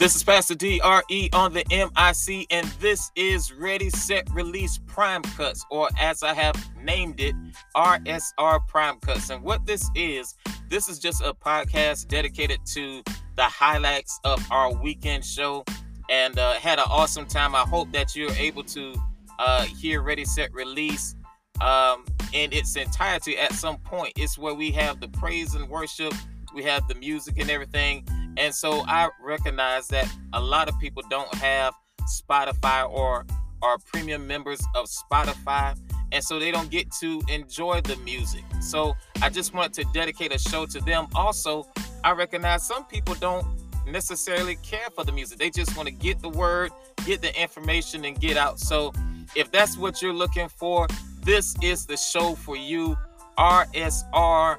This is Pastor DRE on the MIC, and this is Ready, Set, Release Prime Cuts, or as I have named it, RSR Prime Cuts. And what this is, this is just a podcast dedicated to the highlights of our weekend show and uh, had an awesome time. I hope that you're able to uh, hear Ready, Set, Release um, in its entirety at some point. It's where we have the praise and worship, we have the music and everything and so I recognize that a lot of people don't have Spotify or are premium members of Spotify. And so they don't get to enjoy the music. So I just want to dedicate a show to them. Also, I recognize some people don't necessarily care for the music. They just want to get the word, get the information, and get out. So if that's what you're looking for, this is the show for you. RSR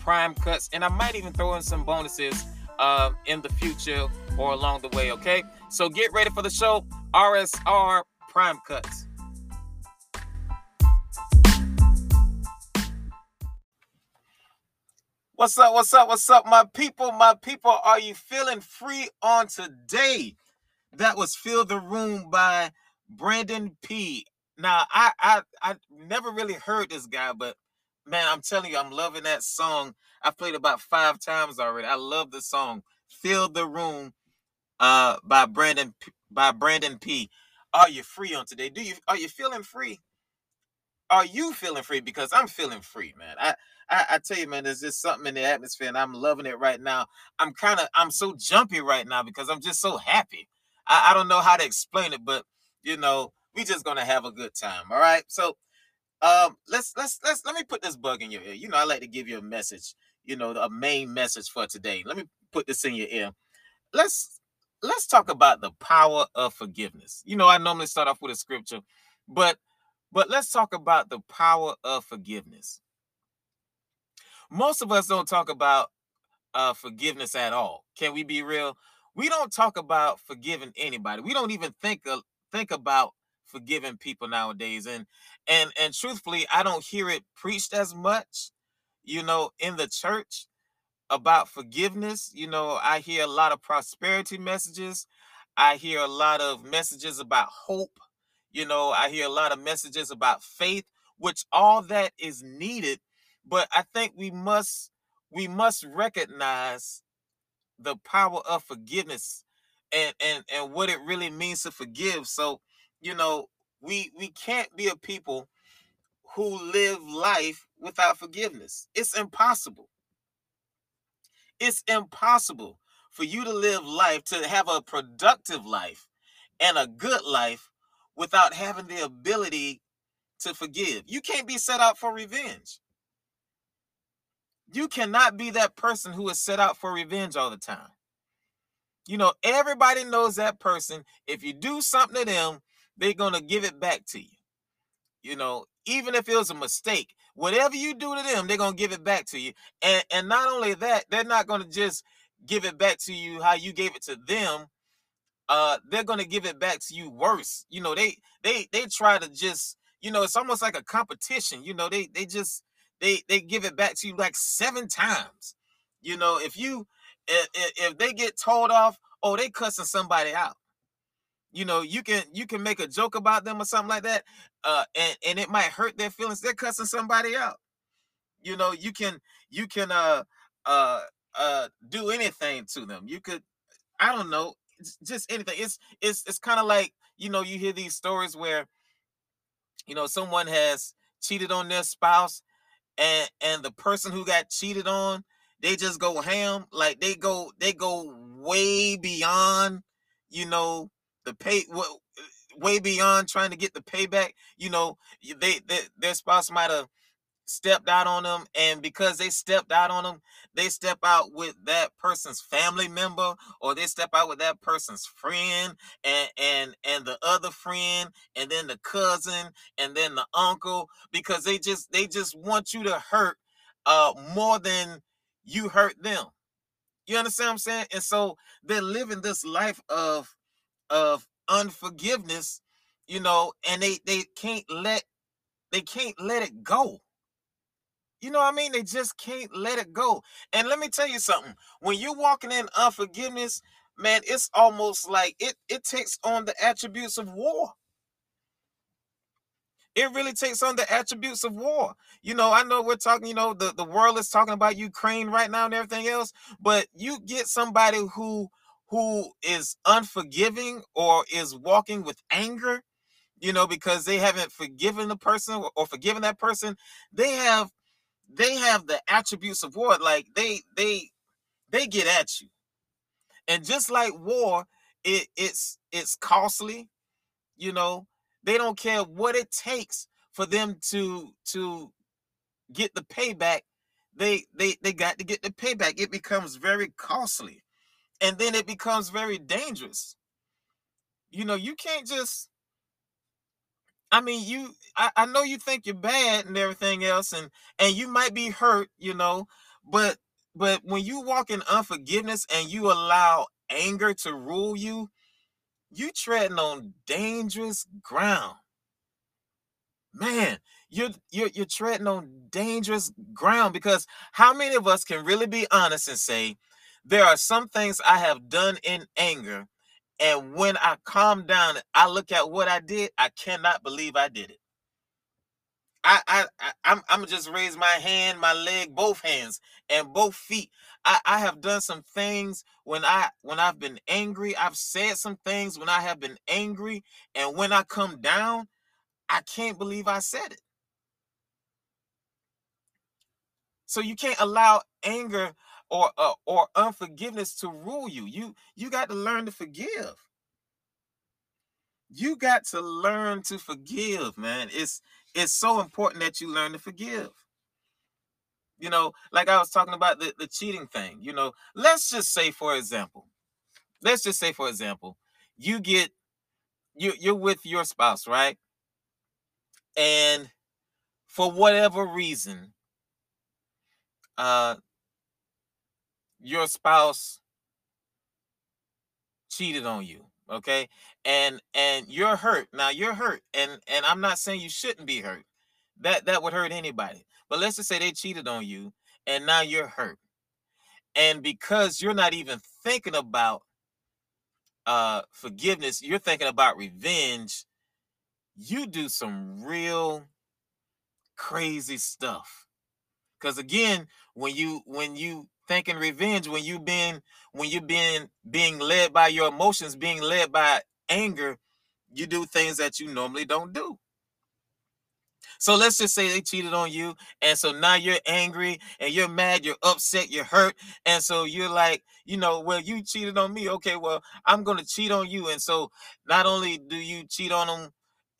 Prime Cuts. And I might even throw in some bonuses uh, in the future or along the way. Okay, so get ready for the show. RSR Prime Cuts. What's up? What's up? What's up, my people? My people, are you feeling free on today? That was "Fill the Room" by Brandon P. Now, I I I never really heard this guy, but man, I'm telling you, I'm loving that song. I've played about five times already. I love the song "Fill the Room" uh, by Brandon by Brandon P. Are you free on today? Do you are you feeling free? Are you feeling free? Because I'm feeling free, man. I I, I tell you, man, there's just something in the atmosphere, and I'm loving it right now. I'm kind of I'm so jumpy right now because I'm just so happy. I, I don't know how to explain it, but you know, we just gonna have a good time. All right. So um, let's let's let's let me put this bug in your ear. You know, I like to give you a message you know, a main message for today. Let me put this in your ear. Let's let's talk about the power of forgiveness. You know, I normally start off with a scripture, but but let's talk about the power of forgiveness. Most of us don't talk about uh, forgiveness at all. Can we be real? We don't talk about forgiving anybody. We don't even think of, think about forgiving people nowadays. And and and truthfully, I don't hear it preached as much you know, in the church about forgiveness. You know, I hear a lot of prosperity messages. I hear a lot of messages about hope. You know, I hear a lot of messages about faith, which all that is needed. But I think we must we must recognize the power of forgiveness and and and what it really means to forgive. So, you know, we we can't be a people who live life without forgiveness. It's impossible. It's impossible for you to live life, to have a productive life and a good life without having the ability to forgive. You can't be set out for revenge. You cannot be that person who is set out for revenge all the time. You know, everybody knows that person. If you do something to them, they're going to give it back to you. You know, even if it was a mistake, whatever you do to them, they're gonna give it back to you. And and not only that, they're not gonna just give it back to you how you gave it to them. Uh, they're gonna give it back to you worse. You know, they they they try to just, you know, it's almost like a competition. You know, they they just they they give it back to you like seven times. You know, if you if, if they get told off, oh, they cussing somebody out you know you can you can make a joke about them or something like that uh and and it might hurt their feelings they're cussing somebody out. You know you can you can uh uh uh do anything to them. You could i don't know just anything. It's it's it's kind of like you know you hear these stories where you know someone has cheated on their spouse and and the person who got cheated on they just go ham like they go they go way beyond you know the pay way beyond trying to get the payback. You know, they, they their spouse might have stepped out on them, and because they stepped out on them, they step out with that person's family member, or they step out with that person's friend, and and and the other friend, and then the cousin, and then the uncle, because they just they just want you to hurt uh more than you hurt them. You understand what I'm saying? And so they're living this life of of unforgiveness, you know, and they they can't let they can't let it go. You know what I mean? They just can't let it go. And let me tell you something. When you're walking in unforgiveness, man, it's almost like it it takes on the attributes of war. It really takes on the attributes of war. You know, I know we're talking, you know, the, the world is talking about Ukraine right now and everything else, but you get somebody who who is unforgiving or is walking with anger, you know, because they haven't forgiven the person or forgiven that person, they have they have the attributes of war. Like they they they get at you. And just like war, it it's it's costly, you know, they don't care what it takes for them to to get the payback. They they they got to get the payback. It becomes very costly. And then it becomes very dangerous. You know, you can't just I mean, you I, I know you think you're bad and everything else, and and you might be hurt, you know, but but when you walk in unforgiveness and you allow anger to rule you, you treading on dangerous ground. Man, you're you're you're treading on dangerous ground because how many of us can really be honest and say there are some things I have done in anger and when I calm down I look at what I did, I cannot believe I did it. I I, I I'm I'm just raise my hand, my leg, both hands and both feet. I, I have done some things when I when I've been angry. I've said some things when I have been angry, and when I come down, I can't believe I said it. So you can't allow anger or uh, or unforgiveness to rule you. You you got to learn to forgive. You got to learn to forgive, man. It's it's so important that you learn to forgive. You know, like I was talking about the, the cheating thing, you know, let's just say, for example, let's just say, for example, you get you you're with your spouse, right? And for whatever reason, uh your spouse cheated on you okay and and you're hurt now you're hurt and and i'm not saying you shouldn't be hurt that that would hurt anybody but let's just say they cheated on you and now you're hurt. And because you're not even thinking about uh forgiveness, you're thinking about revenge, you do some real crazy stuff. Cuz again, when you when you thinking revenge, when you've been when you've been being led by your emotions, being led by anger, you do things that you normally don't do. So let's just say they cheated on you. And so now you're angry and you're mad, you're upset, you're hurt. And so you're like, you know, well, you cheated on me. Okay, well, I'm going to cheat on you. And so not only do you cheat on them,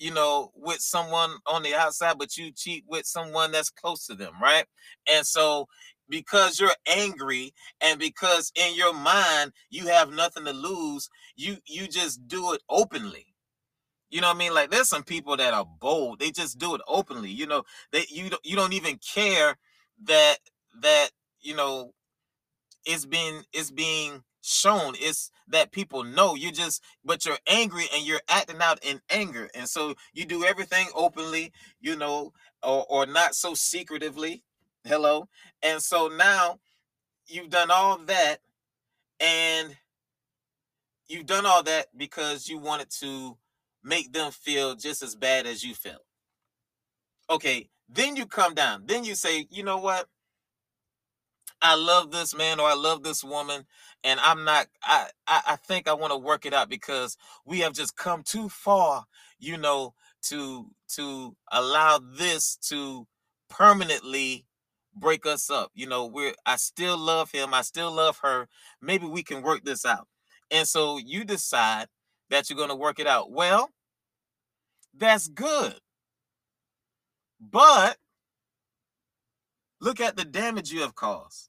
you know, with someone on the outside, but you cheat with someone that's close to them, right? And so because you're angry and because in your mind you have nothing to lose you you just do it openly you know what I mean? Like there's some people that are bold. They just do it openly. You know, they you don't you don't even care that that you know it's being it's being shown. It's that people know you just but you're angry and you're acting out in anger. And so you do everything openly, you know, or or not so secretively. Hello. And so now you've done all that and you've done all that because you wanted to make them feel just as bad as you felt. Okay, then you come down. Then you say, you know what? I love this man or I love this woman, and I'm not. I I, I think I want to work it out because we have just come too far, you know, to to allow this to permanently break us up. You know, we're I still love him, I still love her. Maybe we can work this out. And so you decide that you're going to work it out. Well, that's good. But look at the damage you have caused.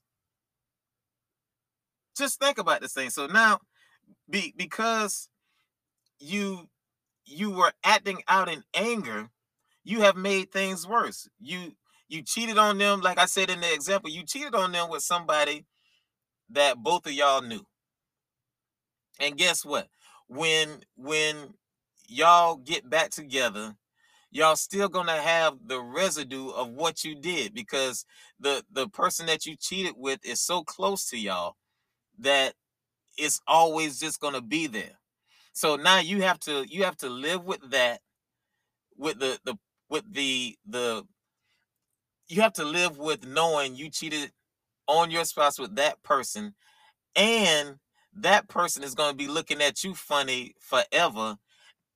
Just think about this thing. So now be because you you were acting out in anger, you have made things worse. You you cheated on them like I said in the example, you cheated on them with somebody that both of y'all knew. And guess what? when when y'all get back together y'all still gonna have the residue of what you did because the the person that you cheated with is so close to y'all that it's always just to be there. So now you have to you have to live with that with the the with the the you have to live with knowing you cheated on your spouse with that person and that person is going to be looking at you funny forever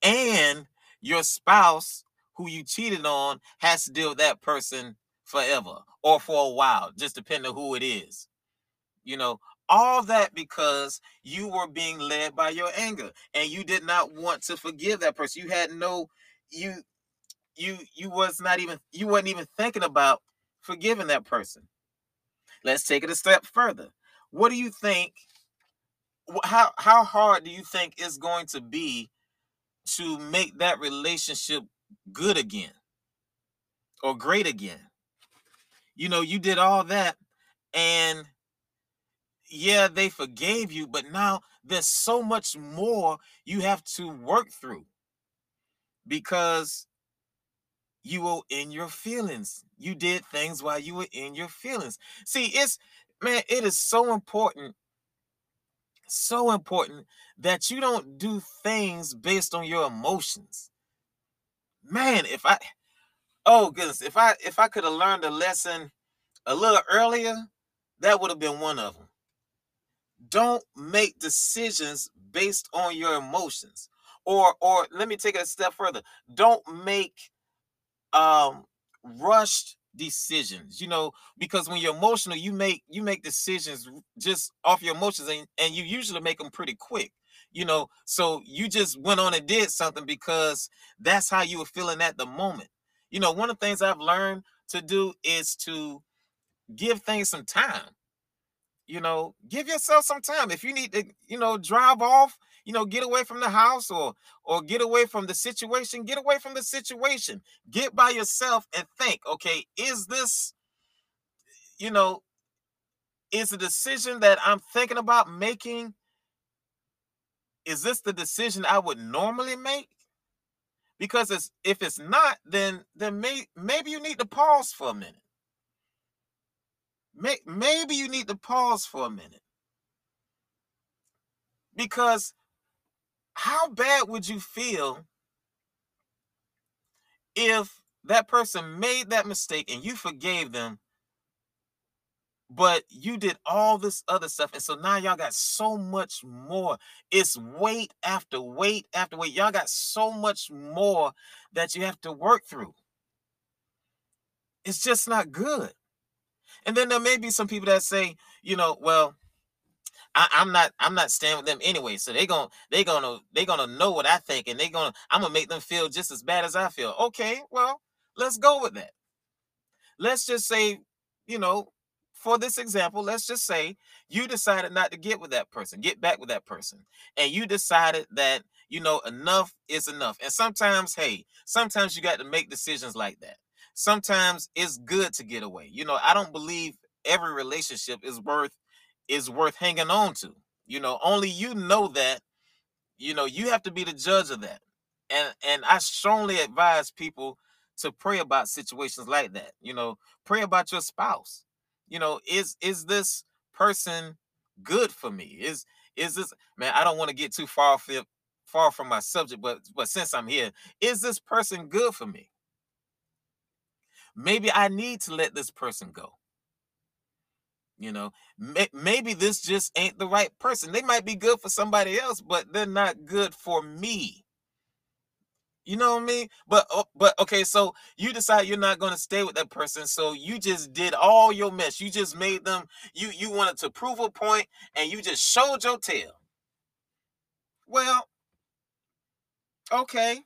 and your spouse who you cheated on has to deal with that person forever or for a while just depending on who it is. You know all that because you were being led by your anger and you did not want to forgive that person. You had no you you you was not even you weren't even thinking about forgiving that person. Let's take it a step further. What do you think how how hard do you think it's going to be to make that relationship good again or great again? You know you did all that and yeah they forgave you but now there's so much more you have to work through because you were in your feelings. You did things while you were in your feelings. See, it's man, it is so important, so important that you don't do things based on your emotions. Man, if I oh goodness, if I if I could have learned a lesson a little earlier, that would have been one of them. Don't make decisions based on your emotions. Or or let me take it a step further. Don't make um rushed decisions you know because when you're emotional you make you make decisions just off your emotions and, and you usually make them pretty quick you know? So you just went on and did something because that's how you were feeling at the moment. You know one of the things i've learned to do is to give things some time you know? Give yourself some time. If you need to you know drive off you know get away from the house or or get away from the situation get away from the situation. Get by yourself and think okay is this you know is the decision that i'm thinking about making is this the decision i would normally make? Because it's if it's not then then may, maybe you need to pause for a minute. May, maybe you need to pause for a minute. Because how bad would you feel if that person made that mistake and you forgave them but you did all this other stuff and so now y'all got so much more? It's weight after weight after weight. Y'all got so much more that you have to work through. It's just not good. And then there may be some people that say you know well I, am not I'm not staying with them anyway. So they gonna they gonna they gonna know what I think, and they gonna I'm gonna make them feel just as bad as I feel. Okay, well, let's go with that. Let's just say, you know, for this example, let's just say you decided not to get with that person, get back with that person, and you decided that you know enough is enough. And sometimes, hey, sometimes you got to make decisions like that. Sometimes it's good to get away. You know, I don't believe every relationship is worth is worth hanging on to. You know, only you know that. You know, you have to be the judge of that. And and I strongly advise people to pray about situations like that. You know, pray about your spouse. You know, is is this person good for me? Is is this man? I don't want to get too far far from my subject, but but since I'm here, is this person good for me? Maybe I need to let this person go. You know, may, maybe this just ain't the right person. They might be good for somebody else, but they're not good for me. You know what I mean? But oh, but okay, so you decide you're not going to stay with that person, so you just did all your mess. You just made them. You you wanted to prove a point, and you just showed your tail. Well, okay,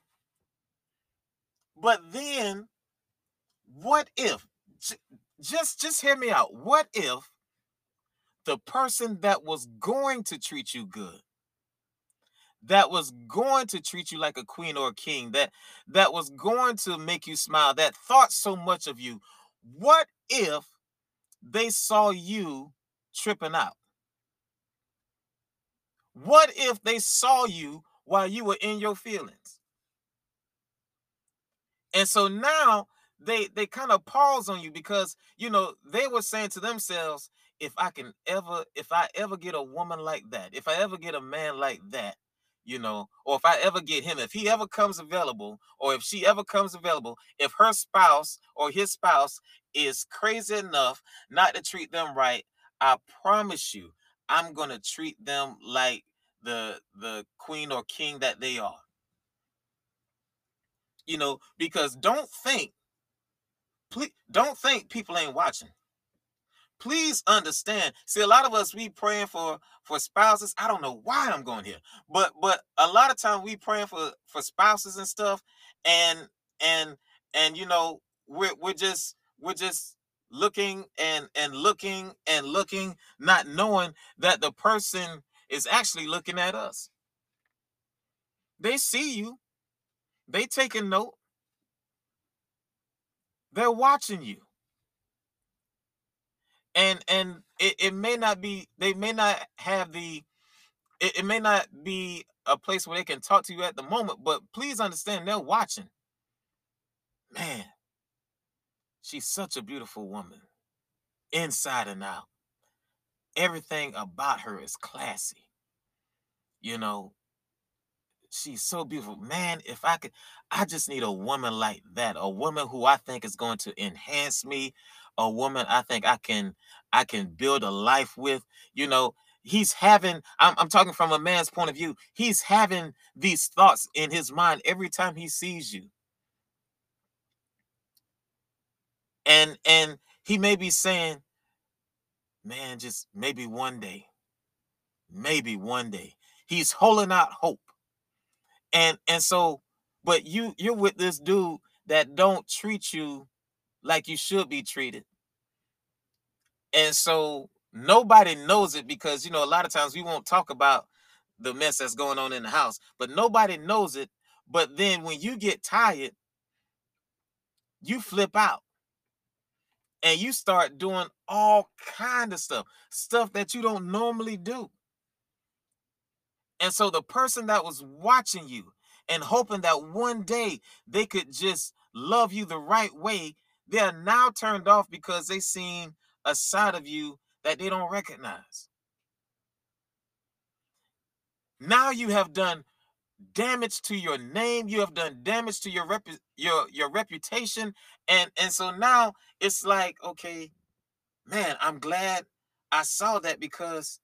but then what if? Just just hear me out. What if the person that was going to treat you good that was going to treat you like a queen or a king that that was going to make you smile that thought so much of you what if they saw you tripping out? What if they saw you while you were in your feelings? And so now they they kind of pause on you because you know they were saying to themselves if i can ever if i ever get a woman like that if i ever get a man like that you know or if i ever get him if he ever comes available or if she ever comes available if her spouse or his spouse is crazy enough not to treat them right i promise you i'm to treat them like the the queen or king that they are. You know because don't think please don't think people ain't watching please understand. See a lot of us we praying for for spouses. I don't know why i'm going here but but a lot of time we praying for for spouses and stuff and and and you know we're we're just we're just looking and and looking and looking not knowing that the person is actually looking at us. They see you. They taking note. They're watching you and and it, it may not be they may not have the it, it may not be a place where they can talk to you at the moment but please understand they're watching. Man she's such a beautiful woman inside and out. Everything about her is classy you know? She's so beautiful. Man if i could i just need a woman like that a woman who i think is going to enhance me a woman I think I can I can build a life with. You know, he's having I'm, I'm talking from a man's point of view. He's having these thoughts in his mind every time he sees you. And and he may be saying, man, just maybe one day. Maybe one day. He's holding out hope. And and so but you you're with this dude that don't treat you like you should be treated. And so nobody knows it because you know a lot of times we won't talk about the mess that's going on in the house, but nobody knows it. But then when you get tired, you flip out and you start doing all kind of stuff, stuff that you don't normally do. And so the person that was watching you and hoping that one day they could just love you the right way they are now turned off because they seen a side of you that they don't recognize. Now you have done damage to your name you have done damage to your rep your your reputation and and so now it's like okay man i'm glad i saw that because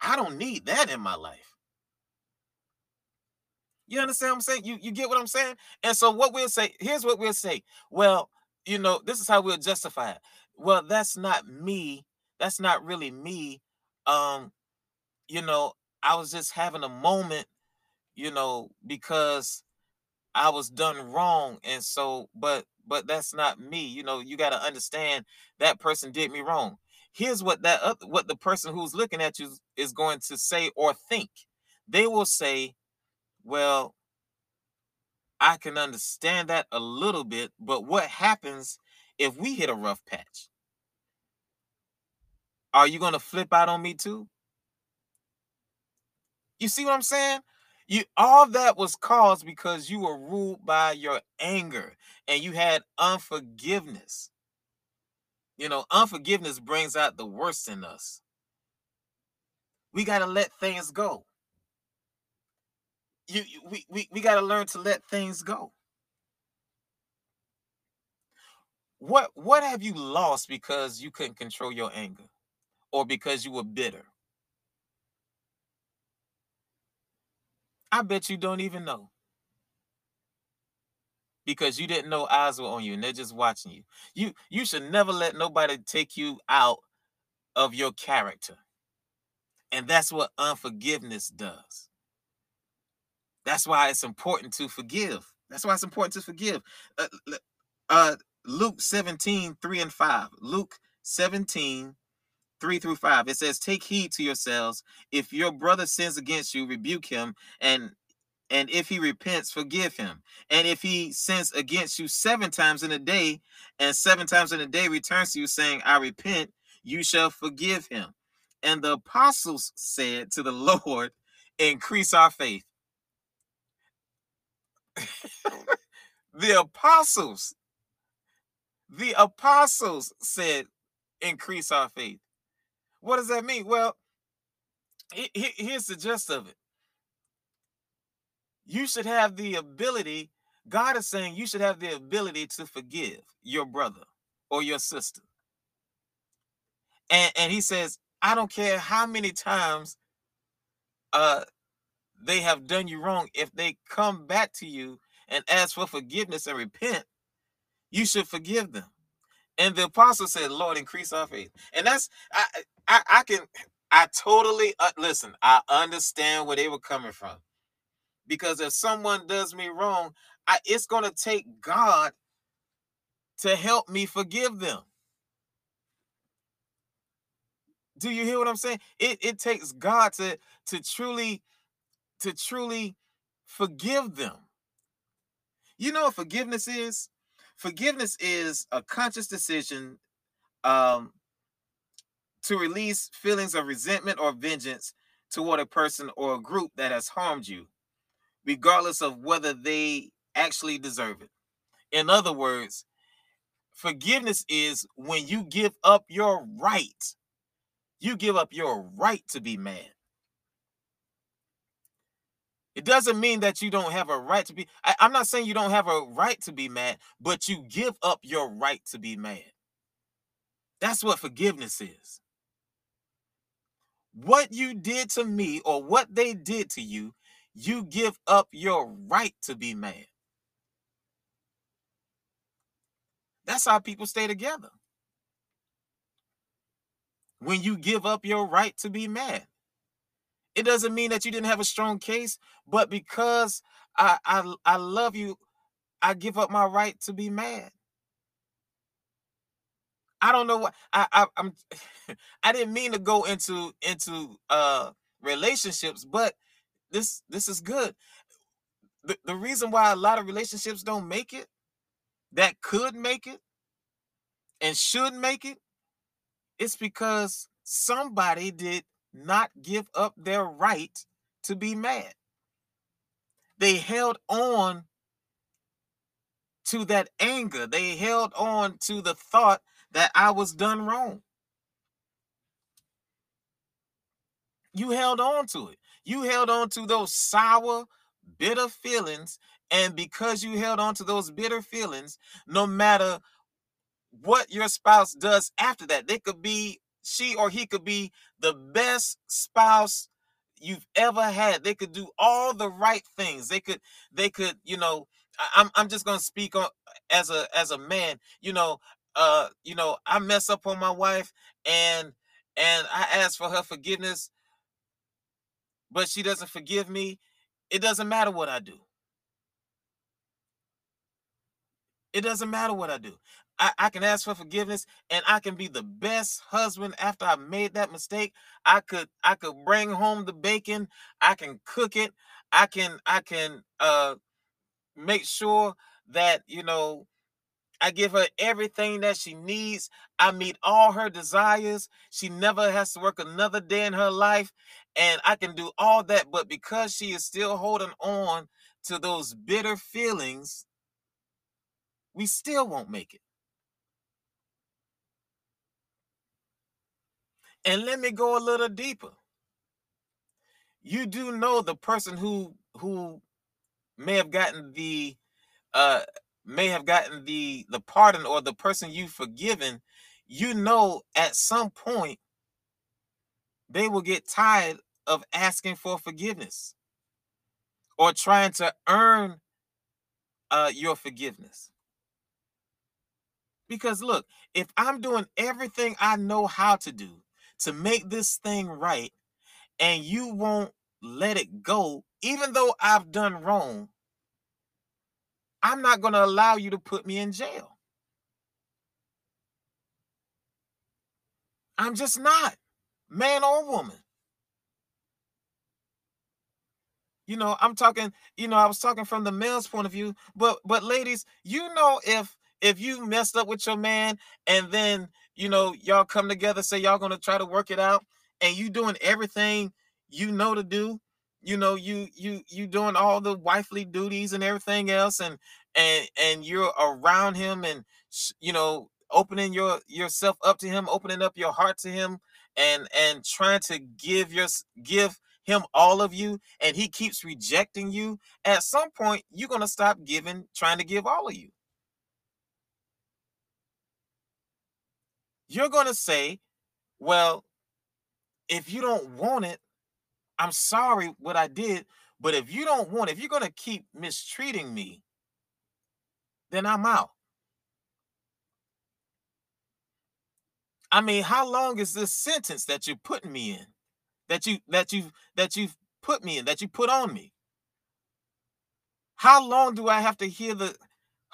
i don't need that in my life. You understand what i'm saying? You you get what i'm saying? And so what we'll say here's what we'll say. Well you know, this is how we'll justify it. Well, that's not me. That's not really me. Um, you know, I was just having a moment, you know, because I was done wrong. And so, but but that's not me. You know, you got to understand that person did me wrong. Here's what that other, what the person who's looking at you is going to say or think. They will say, "Well, I can understand that a little bit, but what happens if we hit a rough patch? Are you going to flip out on me too? You see what I'm saying? You all that was caused because you were ruled by your anger and you had unforgiveness. You know, unforgiveness brings out the worst in us. We got to let things go you, we, we, we got to learn to let things go. What what have you lost because you couldn't control your anger or because you were bitter? I bet you don't even know. Because you didn't know eyes were on you and they're just watching you. You you should never let nobody take you out of your character. And that's what unforgiveness does that's why it's important to forgive. That's why it's important to forgive. Uh, uh, Luke 17, 3 and 5. Luke 17, 3 through 5. It says, Take heed to yourselves. If your brother sins against you, rebuke him, and and if he repents, forgive him. And if he sins against you seven times in a day, and seven times in a day returns to you saying, I repent, you shall forgive him. And the apostles said to the Lord, Increase our faith. the apostles The apostles said, increase our faith. What does that mean? Well, here's the gist of it. You should have the ability, God is saying you should have the ability to forgive your brother or your sister. And, and he says, I don't care how many times uh, they have done you wrong. If they come back to you and ask for forgiveness and repent, you should forgive them. And the apostle said, Lord, increase our faith. And that's, I, I, I can, I totally, uh, listen, I understand where they were coming from. Because if someone does me wrong, I, it's going to take God to help me forgive them. Do you hear what I'm saying? It, it takes God to, to truly, to truly forgive them. You know what forgiveness is? Forgiveness is a conscious decision um, to release feelings of resentment or vengeance toward a person or a group that has harmed you, regardless of whether they actually deserve it. In other words, forgiveness is when you give up your right. You give up your right to be mad. It doesn't mean that you don't have a right to be. I, am not saying you don't have a right to be mad, but you give up your right to be mad. That's what forgiveness is. What you did to me or what they did to you, you give up your right to be mad. That's how people stay together. When you give up your right to be mad. It doesn't mean that you didn't have a strong case, but because I I, I love you, I give up my right to be mad. I don't know what I, I I'm I didn't mean to go into into uh relationships, but this this is good. The, the reason why a lot of relationships don't make it that could make it and should make it it's because somebody did not give up their right to be mad. They held on to that anger. They held on to the thought that I was done wrong. You held on to it. You held on to those sour, bitter feelings. And because you held on to those bitter feelings, no matter what your spouse does after that, they could be she or he could be the best spouse you've ever had. They could do all the right things. They could, they could, you know, I'm I'm just gonna speak on as a as a man, you know, uh, you know, I mess up on my wife and and I ask for her forgiveness, but she doesn't forgive me. It doesn't matter what I do. It doesn't matter what I do. I, I can ask for forgiveness and I can be the best husband after I made that mistake. I could I could bring home the bacon, I can cook it, I can I can uh make sure that you know I give her everything that she needs. I meet all her desires. She never has to work another day in her life. And I can do all that. But because she is still holding on to those bitter feelings, we still won't make it. And let me go a little deeper. You do know the person who who may have gotten the uh may have gotten the the pardon or the person you've forgiven, you know at some point they will get tired of asking for forgiveness or trying to earn uh, your forgiveness. Because look, if I'm doing everything I know how to do to make this thing right and you won't let it go, even though I've done wrong, I'm not going to allow you to put me in jail. I'm just not, man or woman. You know, I'm talking, you know, I was talking from the male's point of view, but but ladies, you know if if you messed up with your man and then you know y'all come together say y'all gonna try to work it out and you doing everything you know to do you know you you you doing all the wifely duties and everything else and and and you're around him and you know, opening your yourself up to him, opening up your heart to him and and trying to give your give him all of you and he keeps rejecting you, at some point you're going to stop giving trying to give all of you. You're going to say, well, if you don't want it, I'm sorry what I did, but if you don't want, if you're going to keep mistreating me, then I'm out. I mean, how long is this sentence that you're putting me in? That you that you that you've put me in, that you put on me? How long do I have to hear the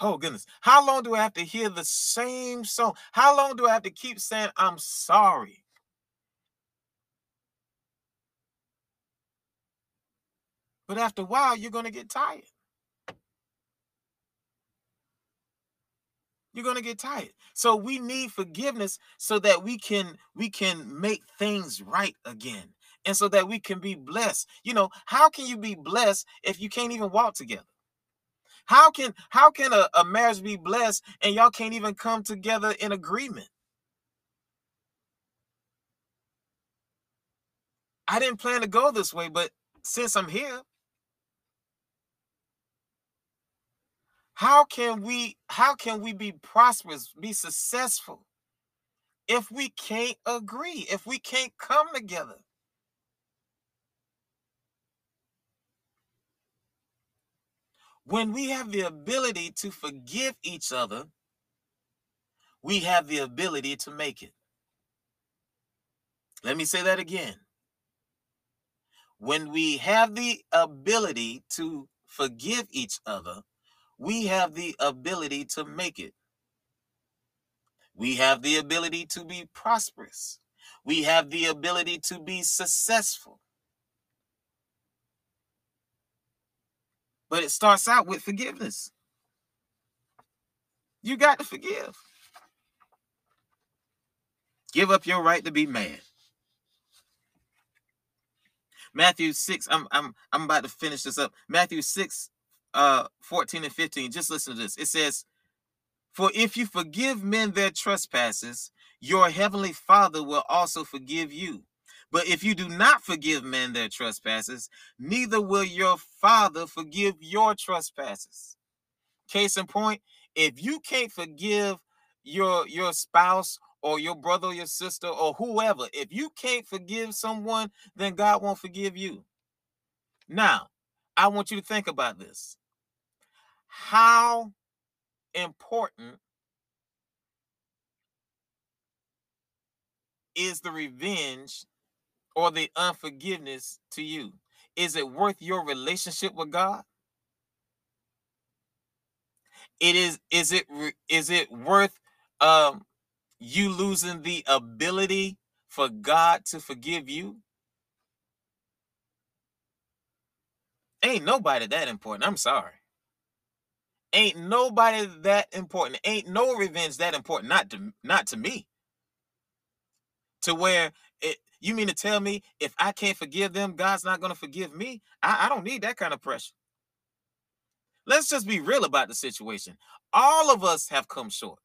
oh goodness? How long do I have to hear the same song? How long do I have to keep saying I'm sorry? But after a while, you're going to get tired. You're going to get tired. So we need forgiveness so that we can we can make things right again. And so that we can be blessed. You know, how can you be blessed if you can't even walk together? How can how can a, a marriage be blessed and y'all can't even come together in agreement? I didn't plan to go this way, but since I'm here, How can we how can we be prosperous, be successful if we can't agree, if we can't come together? When we have the ability to forgive each other, we have the ability to make it. Let me say that again. When we have the ability to forgive each other, we have the ability to make it. We have the ability to be prosperous. We have the ability to be successful. But it starts out with forgiveness. You got to forgive. Give up your right to be mad. Matthew 6, I'm I'm I'm about to finish this up. Matthew 6 uh 14 and 15 just listen to this it says for if you forgive men their trespasses your heavenly father will also forgive you but if you do not forgive men their trespasses neither will your father forgive your trespasses. Case in point if you can't forgive your your spouse or your brother or your sister or whoever if you can't forgive someone then god won't forgive you. Now i want you to think about this. How important is the revenge or the unforgiveness to you? Is it worth your relationship with God? It is is it is it worth um you losing the ability for God to forgive you? Ain't nobody that important. I'm sorry. Ain't nobody that important. Ain't no revenge that important. Not to not to me. To where you mean to tell me if I can't forgive them, God's not gonna forgive me? I, I don't need that kind of pressure. Let's just be real about the situation. All of us have come short.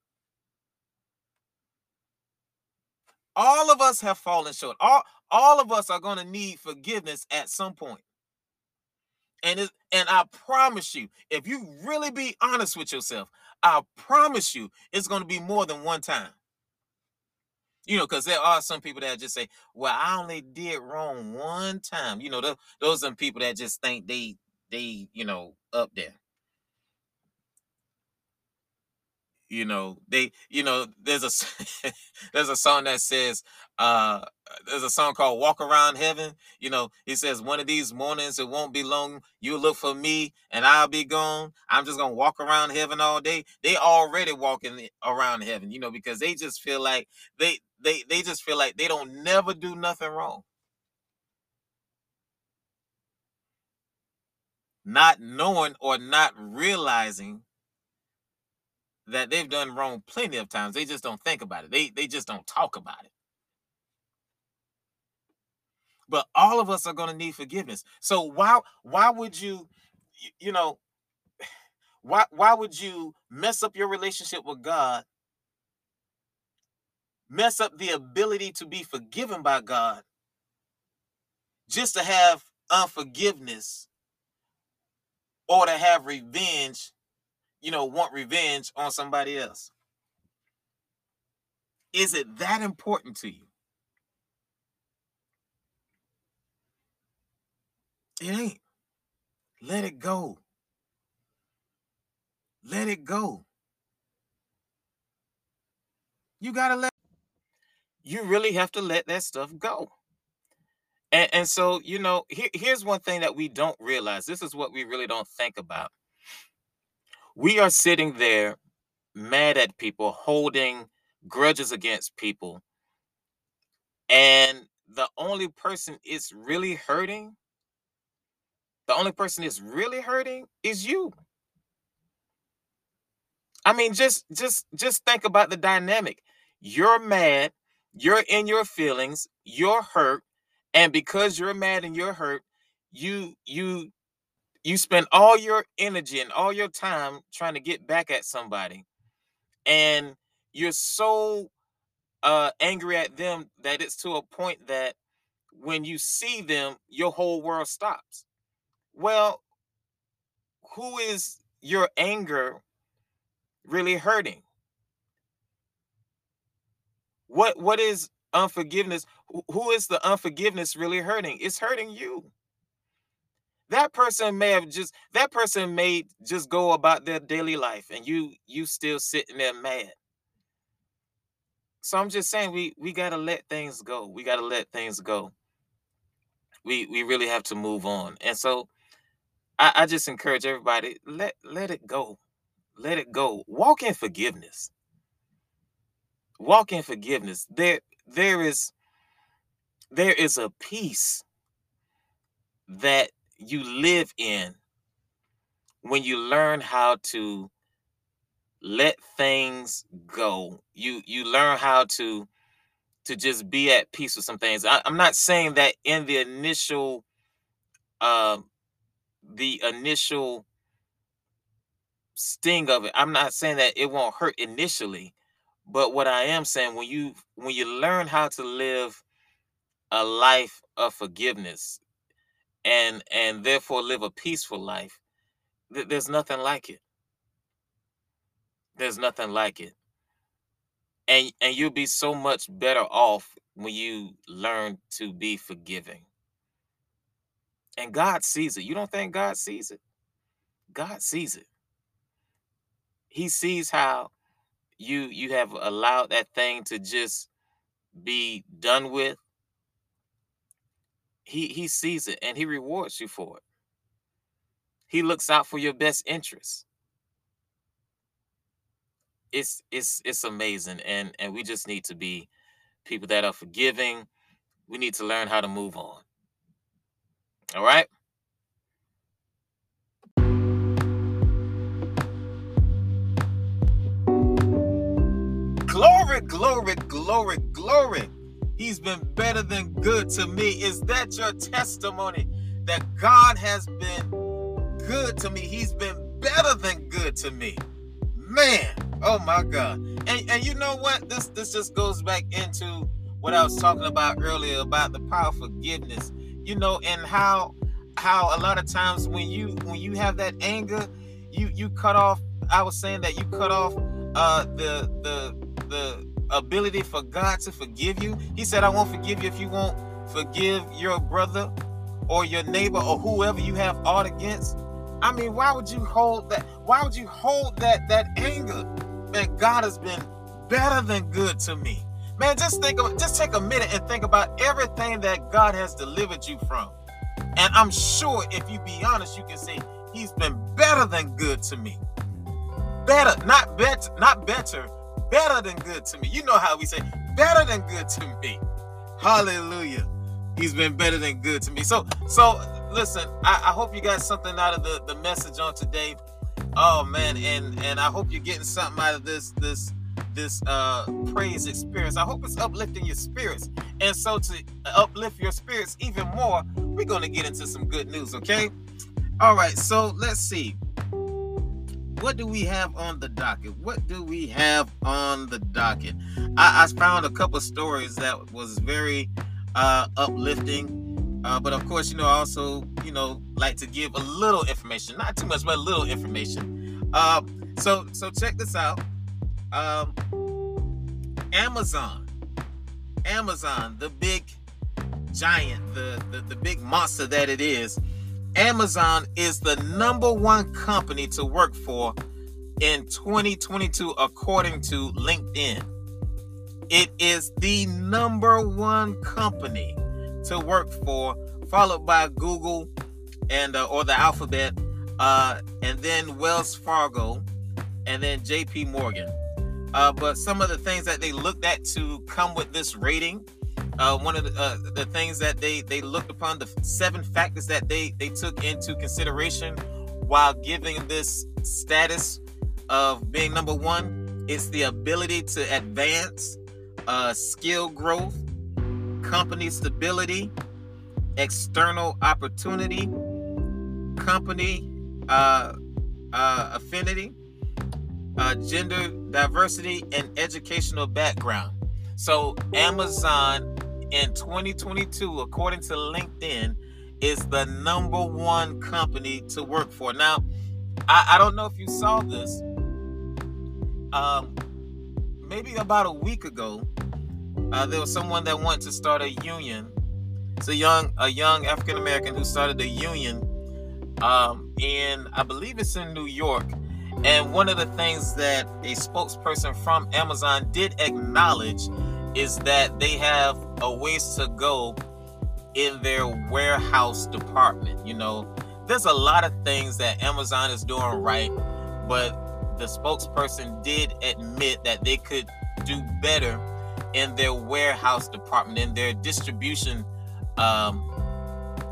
All of us have fallen short. All, all of us are going to need forgiveness at some point. And it, and I promise you, if you really be honest with yourself, I promise you it's going to be more than one time. You know, because there are some people that just say, "Well, I only did wrong one time." You know, the, those are people that just think they they you know up there. you know they you know there's a there's a song that says uh there's a song called walk around heaven you know he says one of these mornings it won't be long you look for me and i'll be gone i'm just gonna walk around heaven all day they already walking around heaven you know because they just feel like they they they just feel like they don't never do nothing wrong not knowing or not realizing that they've done wrong plenty of times. They just don't think about it. They they just don't talk about it. But all of us are going to need forgiveness. So why why would you you know Why why would you mess up your relationship with God? Mess up the ability to be forgiven by God just to have unforgiveness or to have revenge, you know, want revenge on somebody else? Is it that important to you? It ain't. Let it go. Let it go. You gotta let you really have to let that stuff go. And, and so, you know, here, here's one thing that we don't realize. This is what we really don't think about. We are sitting there mad at people, holding grudges against people. And the only person it's really hurting, the only person it's really hurting is you. I mean, just just just think about the dynamic. You're mad, you're in your feelings, you're hurt, and because you're mad and you're hurt, you you you spend all your energy and all your time trying to get back at somebody. And you're so uh angry at them that it's to a point that when you see them, your whole world stops. Well, who is your anger really hurting? What what is unforgiveness? Who is the unforgiveness really hurting? It's hurting you. That person may have just that person may just go about their daily life and you you still sitting there mad. So I'm just saying we we got to let things go. We got to let things go. We we really have to move on. And so I, I just encourage everybody let let it go. Let it go. Walk in forgiveness. Walk in forgiveness. There there is there is a peace that you live in when you learn how to let things go you you learn how to to just be at peace with some things I, am not saying that in the initial uh, the initial sting of it i'm not saying that it won't hurt initially but what i am saying when you when you learn how to live a life of forgiveness and and therefore live a peaceful life th- there's nothing like it. There's nothing like it. And and you'll be so much better off when you learn to be forgiving. And god sees it. You don't think god sees it? God sees it. He sees how you you have allowed that thing to just be done with he he sees it and he rewards you for it. He looks out for your best interests it's it's it's amazing and and we just need to be people that are forgiving. We need to learn how to move on. All right glory glory glory glory He's been better than good to me. Is that your testimony that God has been good to me? He's been better than good to me. Man, oh my God. And and you know what? This this just goes back into what I was talking about earlier about the power of forgiveness. You know, and how how a lot of times when you when you have that anger, you you cut off I was saying that you cut off uh the the the ability for God to forgive you. He said, I won't forgive you if you won't forgive your brother or your neighbor or whoever you have aught against. I mean, why would you hold that? Why would you hold that that anger? Man, God has been better than good to me. Man, just think of just take a minute and think about everything that God has delivered you from. And I'm sure if you be honest, you can say he's been better than good to me. Better, not better, not better, better than good to me. You know how we say better than good to me. Hallelujah. He's been better than good to me. So, so listen, I, I hope you got something out of the, the message on today. Oh man, and and I hope you're getting something out of this this this uh praise experience. I hope it's uplifting your spirits. And so to uplift your spirits even more, we're gonna get into some good news, okay? All right, so let's see what do we have on the docket? What do we have on the docket? I, I found a couple stories that was very uh, uplifting. Uh, but of course, you know, I also, you know, like to give a little information, not too much, but a little information. Uh, so, so check this out. Um, Amazon, Amazon, the big giant, the, the the big monster that it is. Amazon is the number one company to work for in 2022, according to LinkedIn. It is the number one company to work for, followed by Google and uh, or the Alphabet, uh, and then Wells Fargo, and then J.P. Morgan. Uh, but some of the things that they looked at to come with this rating, uh, one of the, uh, the things that they they looked upon, the seven factors that they they took into consideration while giving this status of being number one, is the ability to advance uh, skill growth, company stability, external opportunity, company uh, uh, affinity, uh, gender diversity, and educational background. So, Amazon in 2022, according to LinkedIn, is the number one company to work for. Now, I, I don't know if you saw this. Um, maybe about a week ago, uh, there was someone that wanted to start a union. It's a young a young African American who started a union, um, in I believe it's in New York. And one of the things that a spokesperson from Amazon did acknowledge is that they have a ways to go in their warehouse department. You know, there's a lot of things that Amazon is doing right, but the spokesperson did admit that they could do better in their warehouse department, in their distribution um,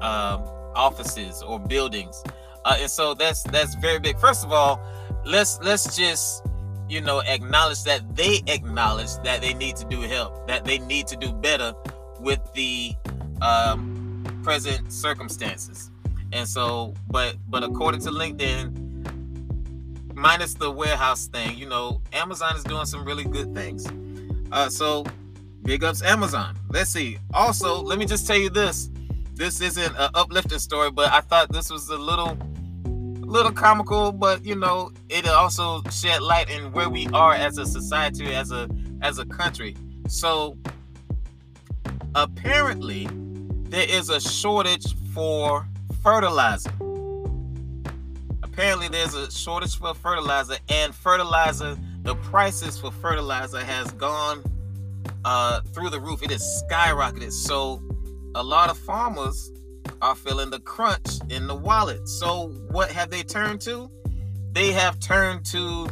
um, offices or buildings, uh, and so that's that's very big. First of all, let's let's just you know acknowledge that they acknowledge that they need to do help, that they need to do better with the um, present circumstances. And so, but but according to LinkedIn, minus the warehouse thing, you know, Amazon is doing some really good things. Uh, so big ups Amazon. Let's see. Also, let me just tell you this. This isn't an uplifting story, but I thought this was a little little comical, but you know, it also shed light in where we are as a society, as a as a country. So apparently there is a shortage for fertilizer. Apparently there's a shortage for fertilizer and fertilizer the prices for fertilizer has gone uh, through the roof. It is skyrocketed. So a lot of farmers are feeling the crunch in the wallet so what have they turned to they have turned to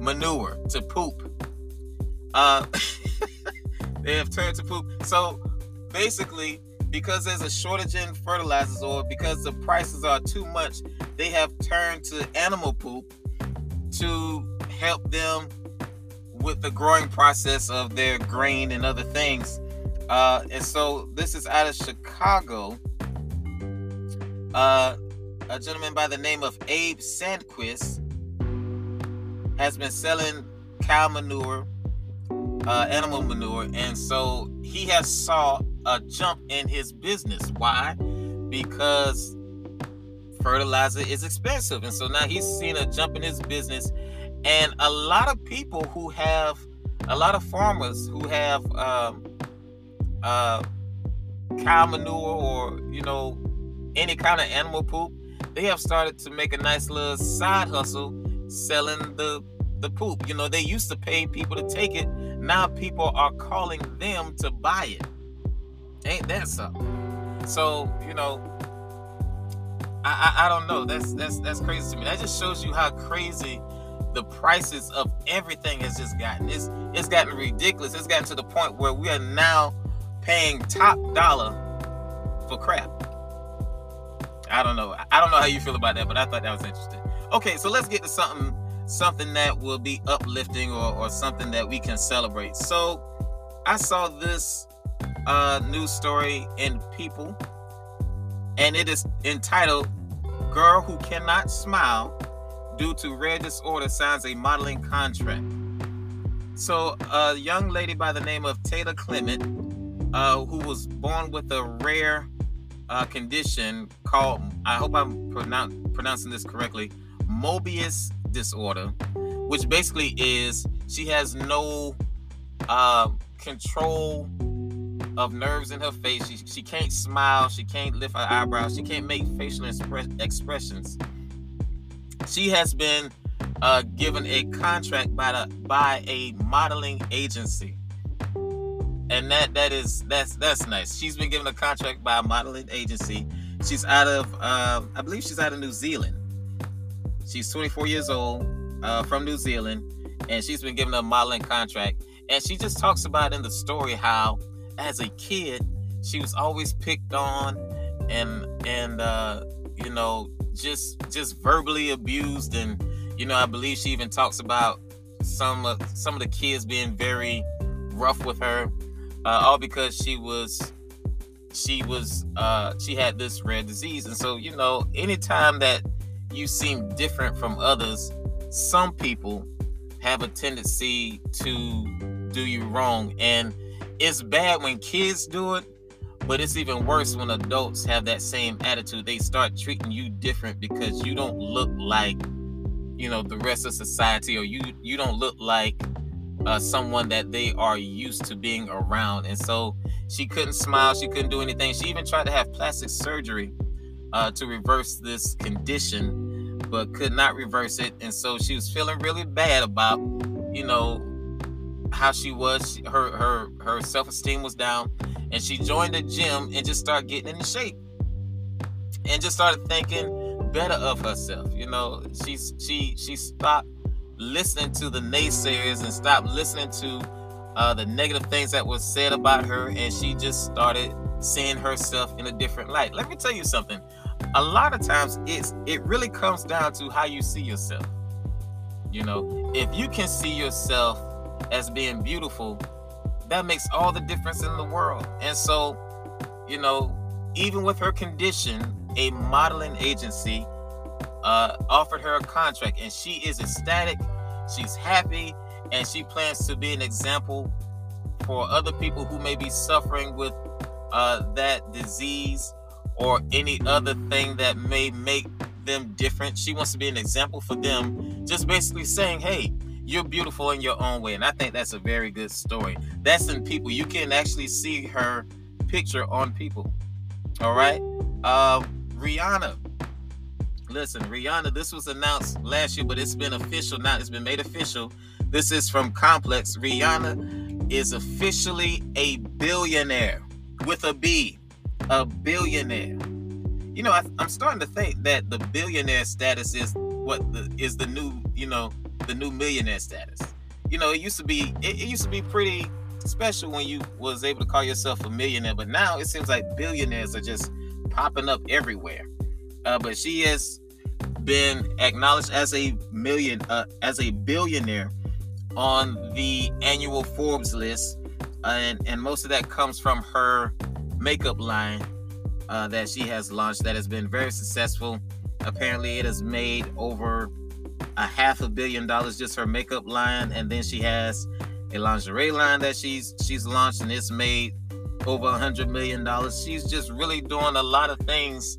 manure to poop uh, they have turned to poop so basically because there's a shortage in fertilizers or because the prices are too much, they have turned to animal poop to help them with the growing process of their grain and other things. Uh, and so this is out of Chicago. Uh, a gentleman by the name of Abe Sandquist has been selling cow manure, uh, animal manure, and so he has saw a jump in his business. Why? Because fertilizer is expensive. And so now he's seen a jump in his business. And a lot of people who have, a lot of farmers who have um, uh, cow manure or, you know, any kind of animal poop, they have started to make a nice little side hustle selling the the poop. You know, they used to pay people to take it. Now people are calling them to buy it. Ain't that something? So, you know, I, I, I don't know. That's that's that's crazy to me. That just shows you how crazy the prices of everything has just gotten. It's it's gotten ridiculous. It's gotten to the point where we are now paying top dollar for crap. I don't know. I don't know how you feel about that, but I thought that was interesting. Okay, so let's get to something something that will be uplifting or, or something that we can celebrate. So I saw this uh, news story in People, and it is entitled "Girl Who Cannot Smile due to rare disorder signs a modeling contract. So, a young lady by the name of Taylor Clement, uh, who was born with a rare uh, condition called, I hope I'm pronoun- pronouncing this correctly, Mobius disorder, which basically is she has no uh, control of nerves in her face. She, she can't smile. She can't lift her eyebrows. She can't make facial expressions. She has been uh, given a contract by the by a modeling agency, and that that is that's that's nice. She's been given a contract by a modeling agency. She's out of uh, I believe she's out of New Zealand. She's 24 years old, uh, from New Zealand, and she's been given a modeling contract. And she just talks about in the story how as a kid, she was always picked on and and uh, you know just just verbally abused and you know I believe she even talks about some of some of the kids being very rough with her uh, all because she was she was uh, she had this rare disease and so you know anytime that you seem different from others some people have a tendency to do you wrong and it's bad when kids do it, but it's even worse when adults have that same attitude. They start treating you different because you don't look like, you know, the rest of society, or you you don't look like uh, someone that they are used to being around. And so she couldn't smile, she couldn't do anything. She even tried to have plastic surgery uh, to reverse this condition, but could not reverse it. And so she was feeling really bad about, you know, how she was. Her her her self esteem was down, and she joined the gym and just started getting in shape, and just started thinking better of herself. You know, she's she she stopped listening to the naysayers and stop listening to uh, the negative things that was said about her, and she just started seeing herself in a different light. Let me tell you something. A lot of times, it's it really comes down to how you see yourself. You know, if you can see yourself as being beautiful, that makes all the difference in the world. And so, you know, even with her condition, a modeling agency uh, offered her a contract, and she is ecstatic. She's happy, and she plans to be an example for other people who may be suffering with uh, that disease or any other thing that may make them different. She wants to be an example for them, just basically saying, hey, you're beautiful in your own way. And I think that's a very good story. That's in people. You can actually see her picture on people. All right. Um, Rihanna. Listen, Rihanna, this was announced last year, but it's been official now. It's been made official. This is from Complex. Rihanna is officially a billionaire with a B, a billionaire. You know, I, am starting to think that the billionaire status is what the, is the new, you know, the new millionaire status. You know, it used to be it, it used to be pretty special when you was able to call yourself a millionaire, but now it seems like billionaires are just popping up everywhere. Uh, but she has been acknowledged as a million uh, as a billionaire on the annual Forbes list, and and most of that comes from her makeup line uh, that she has launched that has been very successful. Apparently, it has made over a half a billion dollars just her makeup line, and then she has a lingerie line that she's she's launched, and it's made over a hundred million dollars. She's just really doing a lot of things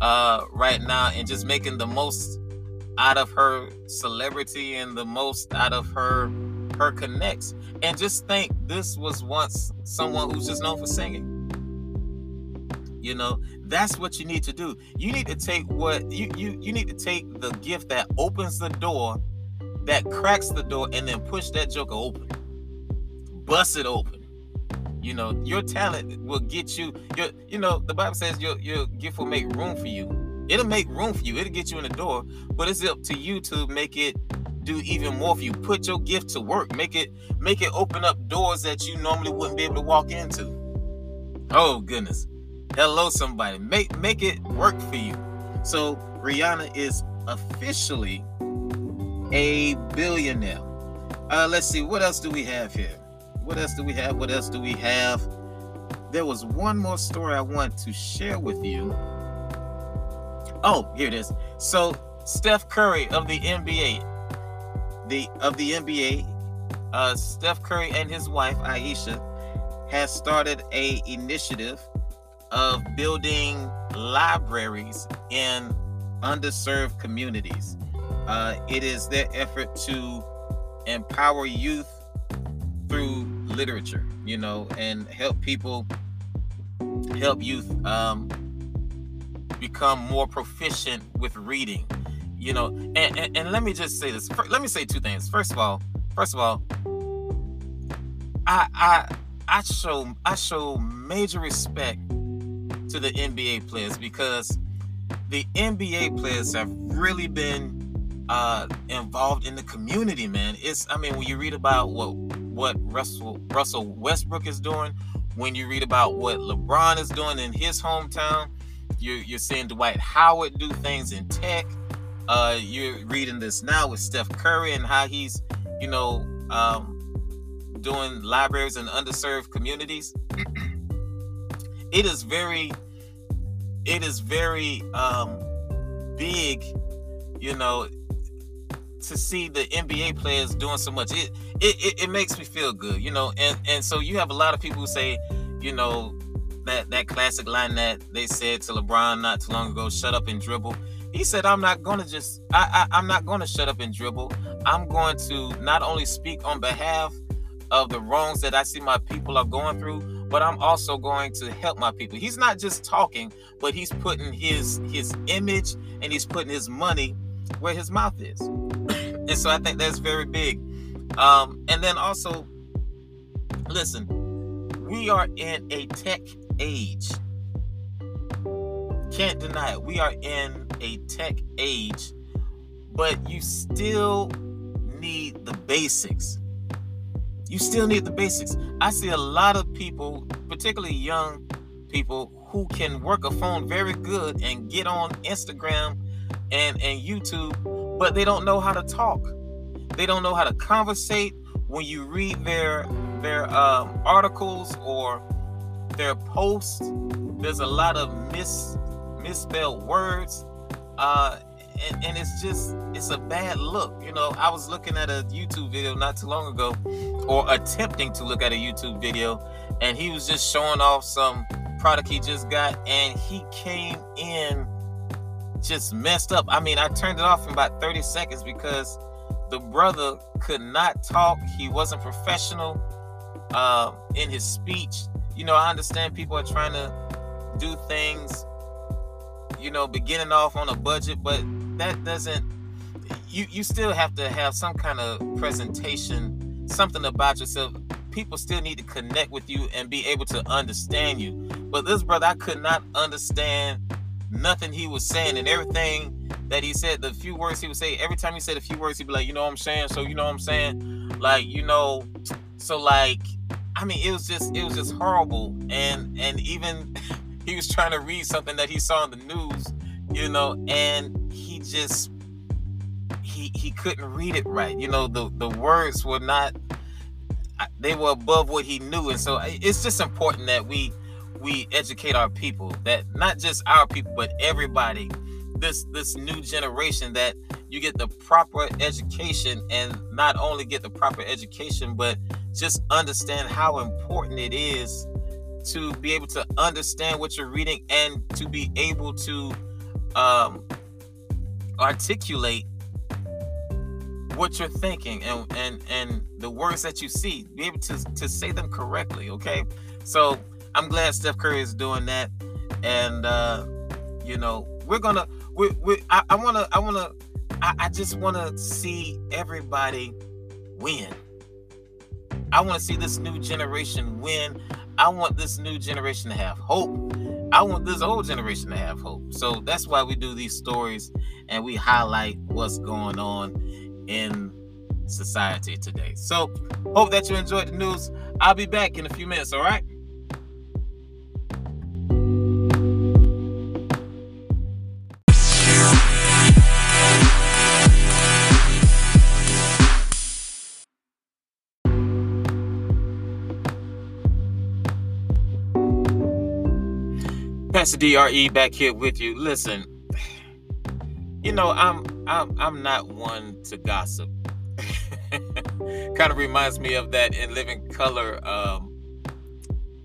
uh, right now, and just making the most out of her celebrity and the most out of her her connects. And just think, this was once someone who's just known for singing. You know, that's what you need to do. You need to take what you you you need to take the gift that opens the door, that cracks the door, and then push that joker open. Bust it open. You know, your talent will get you your you know, the Bible says your your gift will make room for you. It'll make room for you, it'll get you in the door, but it's up to you to make it do even more for you. Put your gift to work. Make it make it open up doors that you normally wouldn't be able to walk into. Oh goodness. Hello, somebody. Make make it work for you. So Rihanna is officially a billionaire. Uh, let's see, what else do we have here? What else do we have? What else do we have? There was one more story I want to share with you. Oh, here it is. So Steph Curry of the NBA, the of the NBA, uh, Steph Curry and his wife Ayesha has started a initiative of building libraries in underserved communities. Uh, it is their effort to empower youth through literature, you know, and help people, help youth um, become more proficient with reading, you know. And, and, and let me just say this. Let me say two things. First of all, first of all, I I I show I show major respect to the NBA players because the NBA players have really been uh, involved in the community, man. It's I mean when you read about what what Russell Russell Westbrook is doing, when you read about what LeBron is doing in his hometown, you're you're seeing Dwight Howard do things in tech. Uh, you're reading this now with Steph Curry and how he's you know um, doing libraries in underserved communities. it is very it is very um, big, you know, to see the NBA players doing so much. It, it it, it makes me feel good, you know. And and so you have a lot of people who say, you know, that that classic line that they said to LeBron not too long ago, "Shut up and dribble." He said, "I'm not to just I, I I'm not to shut up and dribble. I'm going to not only speak on behalf of the wrongs that I see my people are going through, but I'm also going to help my people." He's not just talking, but he's putting his his image and he's putting his money where his mouth is. and so I think that's very big. Um, and then also, listen, we are in a tech age. Can't deny it. We are in a tech age, but you still need the basics. You still need the basics. I see a lot of people, particularly young people, who can work a phone very good and get on Instagram and, and YouTube, but they don't know how to talk. They don't know how to conversate. When you read their their um, articles or their posts, there's a lot of mis misspelled words. Uh, and, and it's just it's a bad look. You know, I was looking at a YouTube video not too long ago, or attempting to look at a YouTube video, and he was just showing off some product he just got, and he came in just messed up. I mean, I turned it off in about 30 seconds because the brother could not talk. He wasn't professional uh, in his speech. You know, I understand people are trying to do things, you know, beginning off on a budget, but that doesn't. You you still have to have some kind of presentation, something about yourself. People still need to connect with you and be able to understand you. But this brother, I could not understand nothing he was saying and everything that he said, the few words he would say, every time he said a few words, he'd be like, you know what I'm saying? So you know what I'm saying? Like, you know, so like, I mean, it was just it was just horrible. And and even he was trying to read something that he saw in the news, you know, and he just he he couldn't read it right. You know, the the words were not they were above what he knew. And so it's just important that we we educate our people that not just our people but everybody this this new generation that you get the proper education and not only get the proper education but just understand how important it is to be able to understand what you're reading and to be able to um, articulate what you're thinking and and and the words that you see be able to to say them correctly okay? So i'm glad steph curry is doing that and uh you know we're gonna we, we I, I wanna I wanna I, I just wanna see everybody win. I want to see this new generation win. I want this new generation to have hope. I want this old generation to have hope. So that's why we do these stories and we highlight what's going on in society today. So hope that you enjoyed the news. I'll be back in a few minutes, all right? Pastor DRE back here with you. Listen, you know, I'm I'm I'm not one to gossip. kind of reminds me of that in Living Color. Um,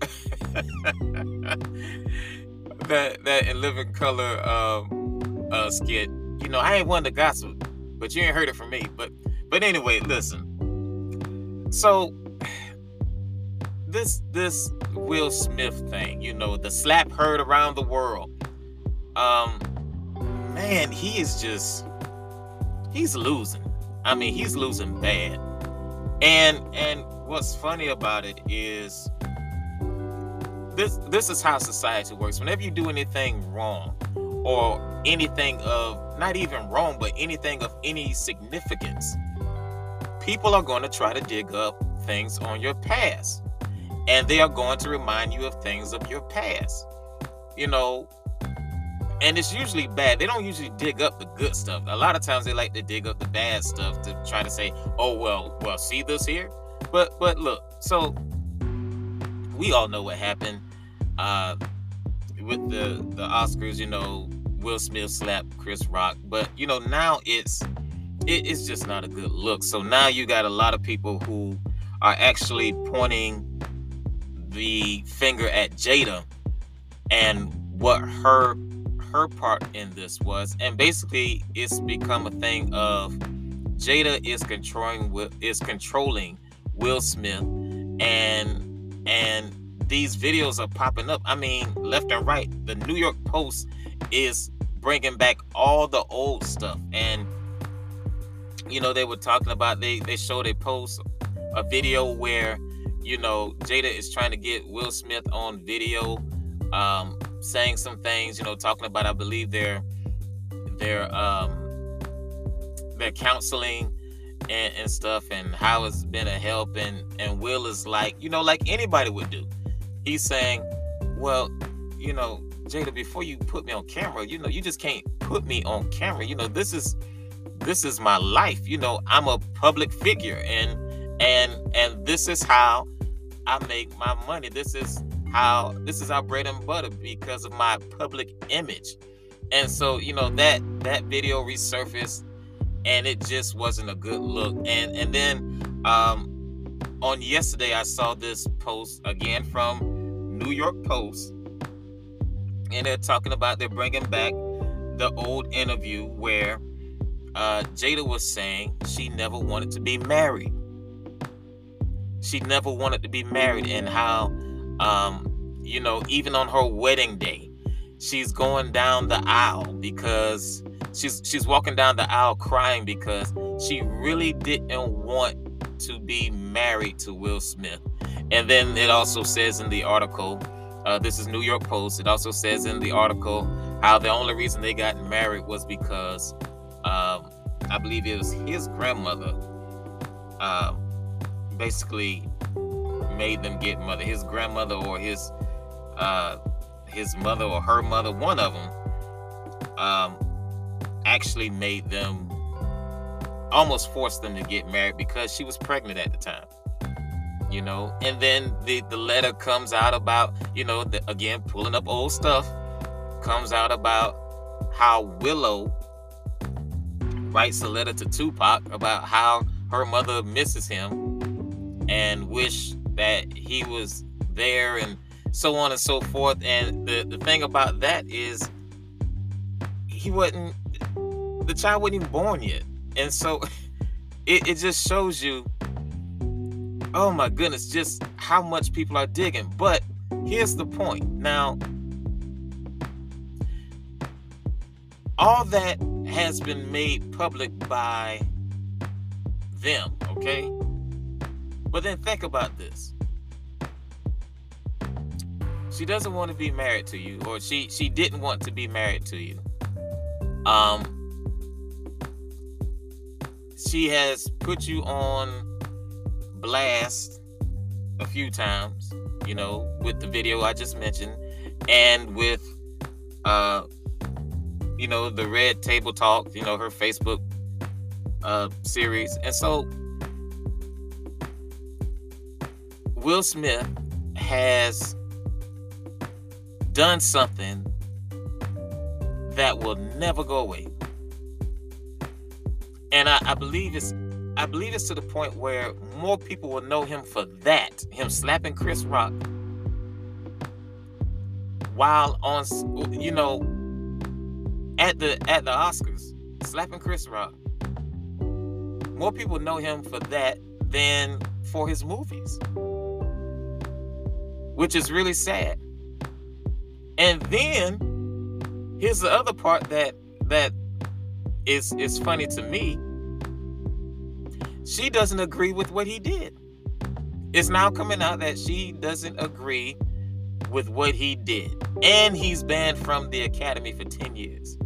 that that in Living Color um, uh, skit. You know, I ain't one to gossip, but you ain't heard it from me. But but anyway, listen. So this this Will Smith thing, you know, the slap heard around the world. Um, man, he is just he's losing. I mean, he's losing bad. And and what's funny about it is this this is how society works. Whenever you do anything wrong or anything of not even wrong, but anything of any significance, people are going to try to dig up things on your past. And they are going to remind you of things of your past. You know, and it's usually bad. They don't usually dig up the good stuff. A lot of times they like to dig up the bad stuff to try to say, "Oh well, well, see this here." But but look, so we all know what happened uh, with the the Oscars. You know, Will Smith slapped Chris Rock, but you know now it's it, it's just not a good look. So now you got a lot of people who are actually pointing the finger at Jada and what her her part in this was, and basically it's become a thing of Jada is controlling is controlling Will Smith, and and these videos are popping up. I mean, left and right. The New York Post is bringing back all the old stuff, and you know they were talking about they they showed a post a video where you know Jada is trying to get Will Smith on video um, saying some things, you know, talking about I believe their their um their counseling and, and stuff and how it's been a help and and Will is like, you know, like anybody would do. He's saying, Well, you know, Jada, before you put me on camera, you know, you just can't put me on camera. You know, this is this is my life. You know, I'm a public figure and and and this is how I make my money. This is how this is our bread and butter because of my public image. And so, you know, that that video resurfaced and it just wasn't a good look. And and then um on yesterday I saw this post again from New York Post and they're talking about they're bringing back the old interview where uh, Jada was saying she never wanted to be married. She never wanted to be married, and how um, you know, even on her wedding day, she's going down the aisle because she's she's walking down the aisle crying because she really didn't want to be married to Will Smith. And then it also says in the article, uh, this is New York Post. It also says in the article how the only reason they got married was because um, I believe it was his grandmother uh, basically made them get mother. His grandmother or his uh, his mother or her mother, one of them, um, actually made them almost forced them to get married because she was pregnant at the time. You know, and then the the letter comes out about you know the, again pulling up old stuff comes out about how Willow writes a letter to Tupac about how her mother misses him and wish that he was there and so on and so forth. And the, the thing about that is he wasn't the child wasn't even born yet. And so it, it just shows you, oh my goodness, just how much people are digging. But here's the point. Now, all that has been made public by them, okay? But then think about this. She doesn't want to be married to you, or she she didn't want to be married to you. Um she has put you on blast a few times, you know, with the video I just mentioned, and with uh you know the red table talk you know her facebook uh series and so Will Smith has done something that will never go away. and I, I believe it's I believe it's to the point where more people will know him for that, him slapping Chris Rock while on you know at the at the Oscars, slapping Chris Rock. More people know him for that than for his movies. Which is really sad. And then here's the other part that that is is funny to me. She doesn't agree with what he did. It's now coming out that she doesn't agree with what he did. And he's banned from the academy for 10 years.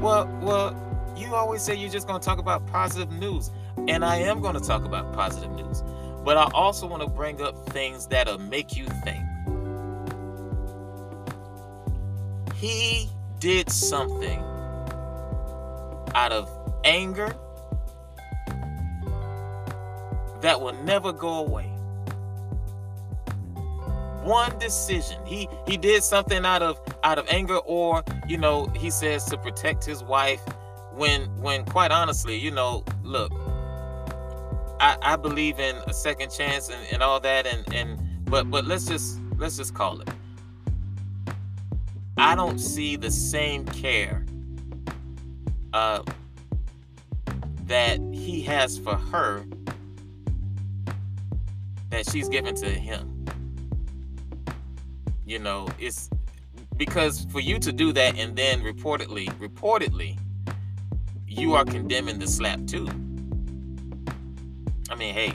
Well, well, you always say you're just going to talk about positive news, and I am going to talk about positive news. But I also want to bring up things that'll make you think. He did something out of anger that will never go away. One decision. He he did something out of out of anger or, you know, he says to protect his wife when when quite honestly, you know, look, I, I believe in a second chance and, and all that and and but but let's just let's just call it I don't see the same care uh, that he has for her that she's given to him. You know, it's because for you to do that and then reportedly, reportedly, you are condemning the slap too. I mean, hey.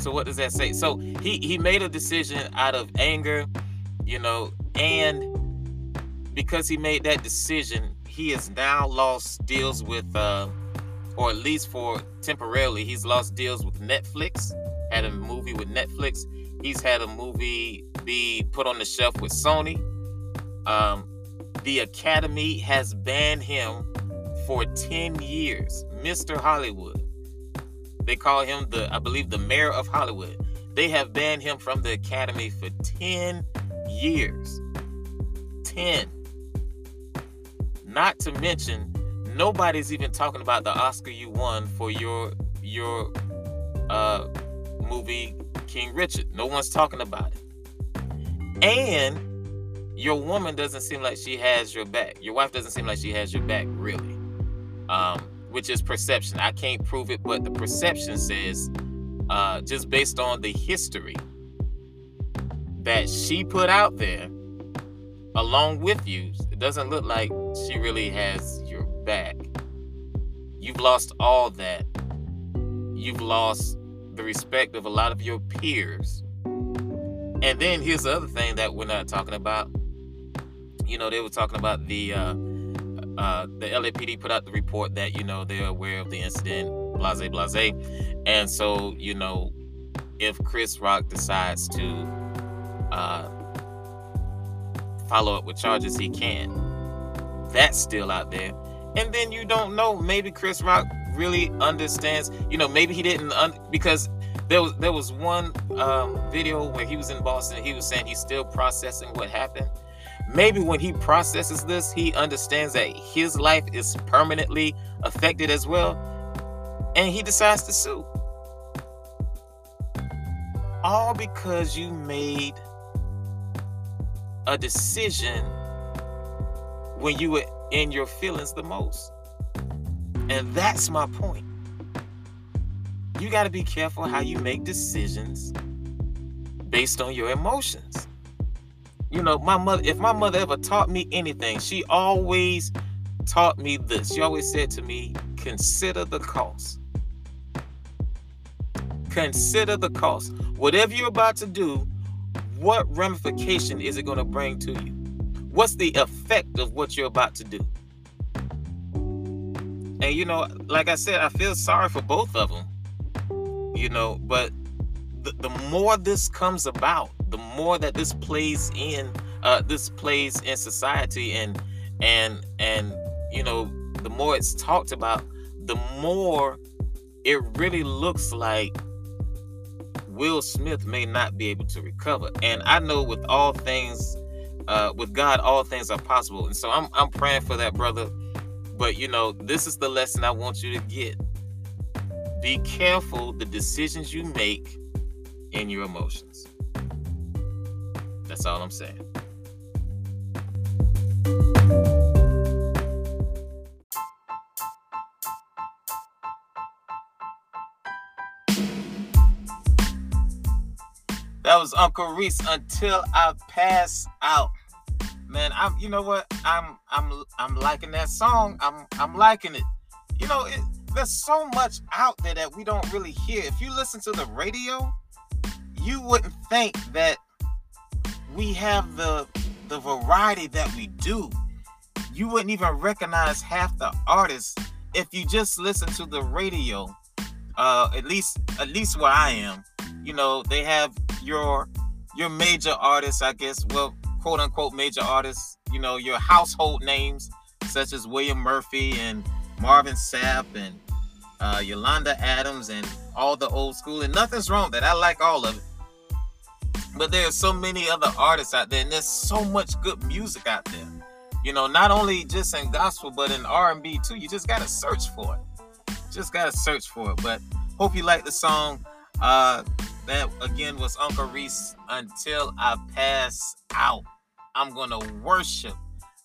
So what does that say? So he he made a decision out of anger, you know, and because he made that decision, he has now lost deals with, uh, or at least for temporarily, he's lost deals with Netflix. Had a movie with Netflix. He's had a movie be put on the shelf with Sony. Um, the Academy has banned him for 10 years. Mr. Hollywood. They call him the, I believe, the mayor of Hollywood. They have banned him from the Academy for 10 years. 10. Not to mention, nobody's even talking about the Oscar you won for your your uh movie King Richard. No one's talking about it. And your woman doesn't seem like she has your back. Your wife doesn't seem like she has your back, really. Um, which is perception. I can't prove it, but the perception says, uh, just based on the history that she put out there along with you, it doesn't look like she really has your back. You've lost all that. You've lost the respect of a lot of your peers. And then here's the other thing that we're not talking about. You know, they were talking about the uh, uh, the LAPD put out the report that you know they're aware of the incident, blase blase, and so you know if Chris Rock decides to uh, follow up with charges, he can. That's still out there. And then you don't know. Maybe Chris Rock really understands. You know, maybe he didn't un- because there was there was one um, video where he was in Boston. He was saying he's still processing what happened. Maybe when he processes this, he understands that his life is permanently affected as well, and he decides to sue. All because you made a decision when you were in your feelings the most. And that's my point. You got to be careful how you make decisions based on your emotions. You know, my mother, if my mother ever taught me anything, she always taught me this. She always said to me, consider the cost. Consider the cost. Whatever you're about to do, what ramification is it going to bring to you? What's the effect of what you're about to do? And you know, like I said, I feel sorry for both of them. You know, but the, the more this comes about, the more that this plays in uh this plays in society and and and you know, the more it's talked about, the more it really looks like Will Smith may not be able to recover. And I know with all things, uh, with God, all things are possible. And so I'm I'm praying for that brother But you know, this is the lesson I want you to get. Be careful the decisions you make in your emotions. That's all I'm saying. That was Uncle Reece until I pass out. Man, I'm you know what? I'm I'm I'm liking that song. I'm I'm liking it. You know, it, there's so much out there that we don't really hear. If you listen to the radio, you wouldn't think that we have the the variety that we do. You wouldn't even recognize half the artists if you just listen to the radio. Uh, at least at least where I am, you know, they have your your major artists, I guess, well, quote unquote major artists, you know, your household names such as William Murphy and Marvin Sapp and uh, Yolanda Adams and all the old school. And nothing's wrong with that. I like all of it. But there's so many other artists out there, and there's so much good music out there. You know, not only just in gospel, but in R&B too. You just gotta search for it. Just gotta search for it. But hope you like the song. Uh, that again was Uncle Reece. Until I pass out, I'm gonna worship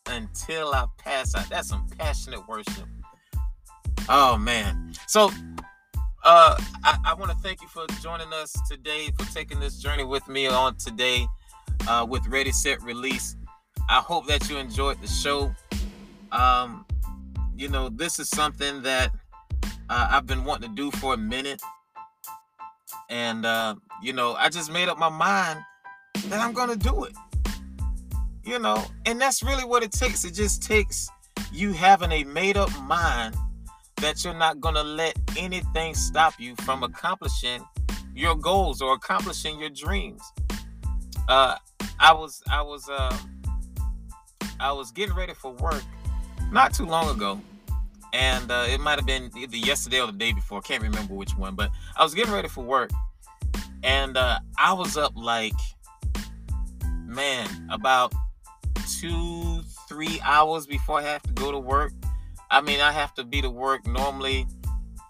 until I pass out. That's some passionate worship. Oh man. So uh I, I want to thank you for joining us today, for taking this journey with me on today uh with Ready Set Release. I hope that you enjoyed the show. Um, you know, this is something that uh, I've been wanting to do for a minute. And uh, you know, I just made up my mind that I'm gonna do it. You know, and that's really what it takes. It just takes you having a made up mind that you're not gonna let anything stop you from accomplishing your goals or accomplishing your dreams. Uh, I was I was uh, I was getting ready for work not too long ago, and uh, it might have been either yesterday or the day before. I can't remember which one, but I was getting ready for work, and uh, I was up like, man, about two, three hours before I have to go to work. I mean, I have to be to work normally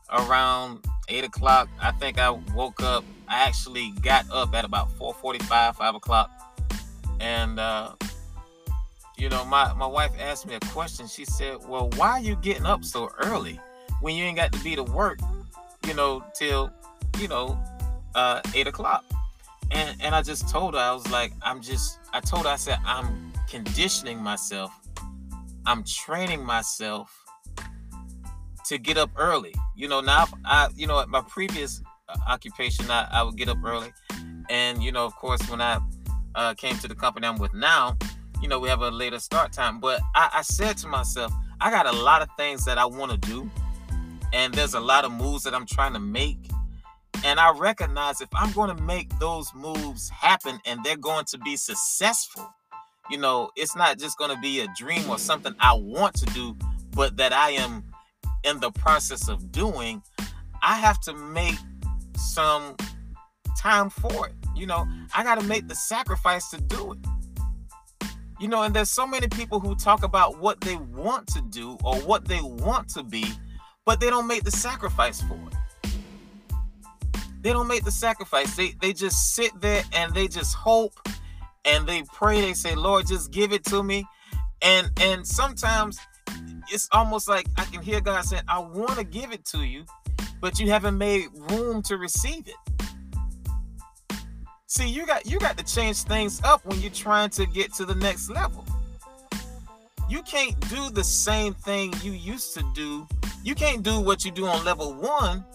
around eight o'clock. I think I woke up. I actually got up at about four forty-five, five o'clock, and uh, you know, my my wife asked me a question. She said, "Well, why are you getting up so early when you ain't got to be to work, you know, till you know, uh, eight o'clock?" And and I just told her I was like, I'm just. I told her I said I'm conditioning myself. I'm training myself to get up early. You know, now I, you know, at my previous uh, occupation, I, I would get up early, and you know, of course, when I uh, came to the company I'm with now, you know, we have a later start time. But I, I said to myself, I got a lot of things that I want to do, and there's a lot of moves that I'm trying to make. And I recognize if I'm going to make those moves happen and they're going to be successful, you know, it's not just going to be a dream or something I want to do, but that I am in the process of doing, I have to make some time for it. You know, I got to make the sacrifice to do it. You know, and there's so many people who talk about what they want to do or what they want to be, but they don't make the sacrifice for it. They don't make the sacrifice. They they just sit there and they just hope and they pray. They say, "Lord, just give it to me." And and sometimes it's almost like I can hear God saying, I want to give it to you, but you haven't made room to receive it. See, you got you got to change things up when you're trying to get to the next level. You can't do the same thing you used to do. You can't do what you do on level 1,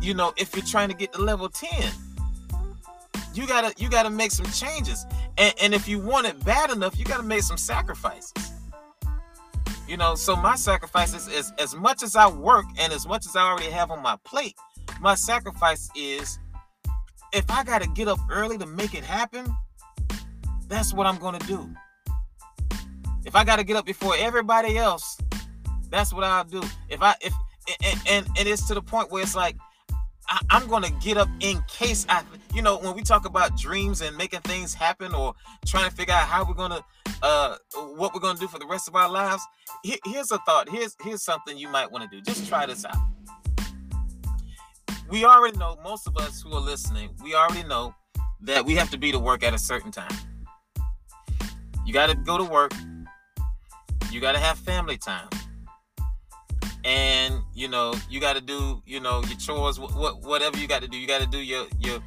you know, if you're trying to get to level 10. You got to you got to make some changes. And, and if you want it bad enough, you got to make some sacrifices. You know, so my sacrifice is, as much as I work and as much as I already have on my plate, my sacrifice is if I got to get up early to make it happen, that's what I'm going to do. If I got to get up before everybody else, that's what I'll do. If I if and and, and it's to the point where it's like I, I'm going to get up in case I you know when we talk about dreams and making things happen or trying to figure out how we're to uh what we're gonna do for the rest of our lives, here's a thought. Here's here's something you might want to do. Just try this out. We already know most of us who are listening. We already know that we have to be to work at a certain time. You got to go to work. You got to have family time. And you know, you got to do, you know, your chores, what, whatever you got to do. You got to do your your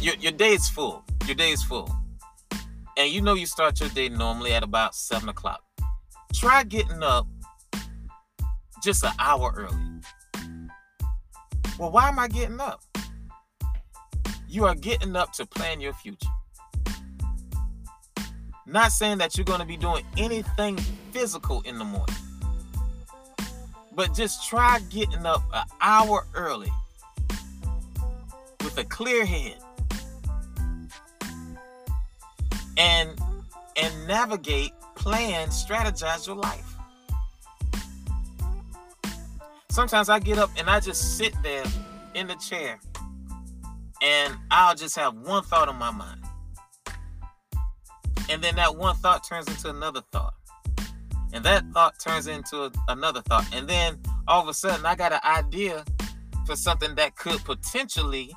your your day is full. Your day is full, and you know you start your day normally at about seven o'clock. Try getting up just an hour early. Well, why am I getting up? You are getting up to plan your future. Not saying that you're going to be doing anything physical in the morning, but just try getting up an hour early with a clear head and and navigate, plan, strategize your life. Sometimes I get up and I just sit there in the chair and I'll just have one thought on my mind. And then that one thought turns into another thought. And that thought turns into another thought. And then all of a sudden I got an idea for something that could potentially,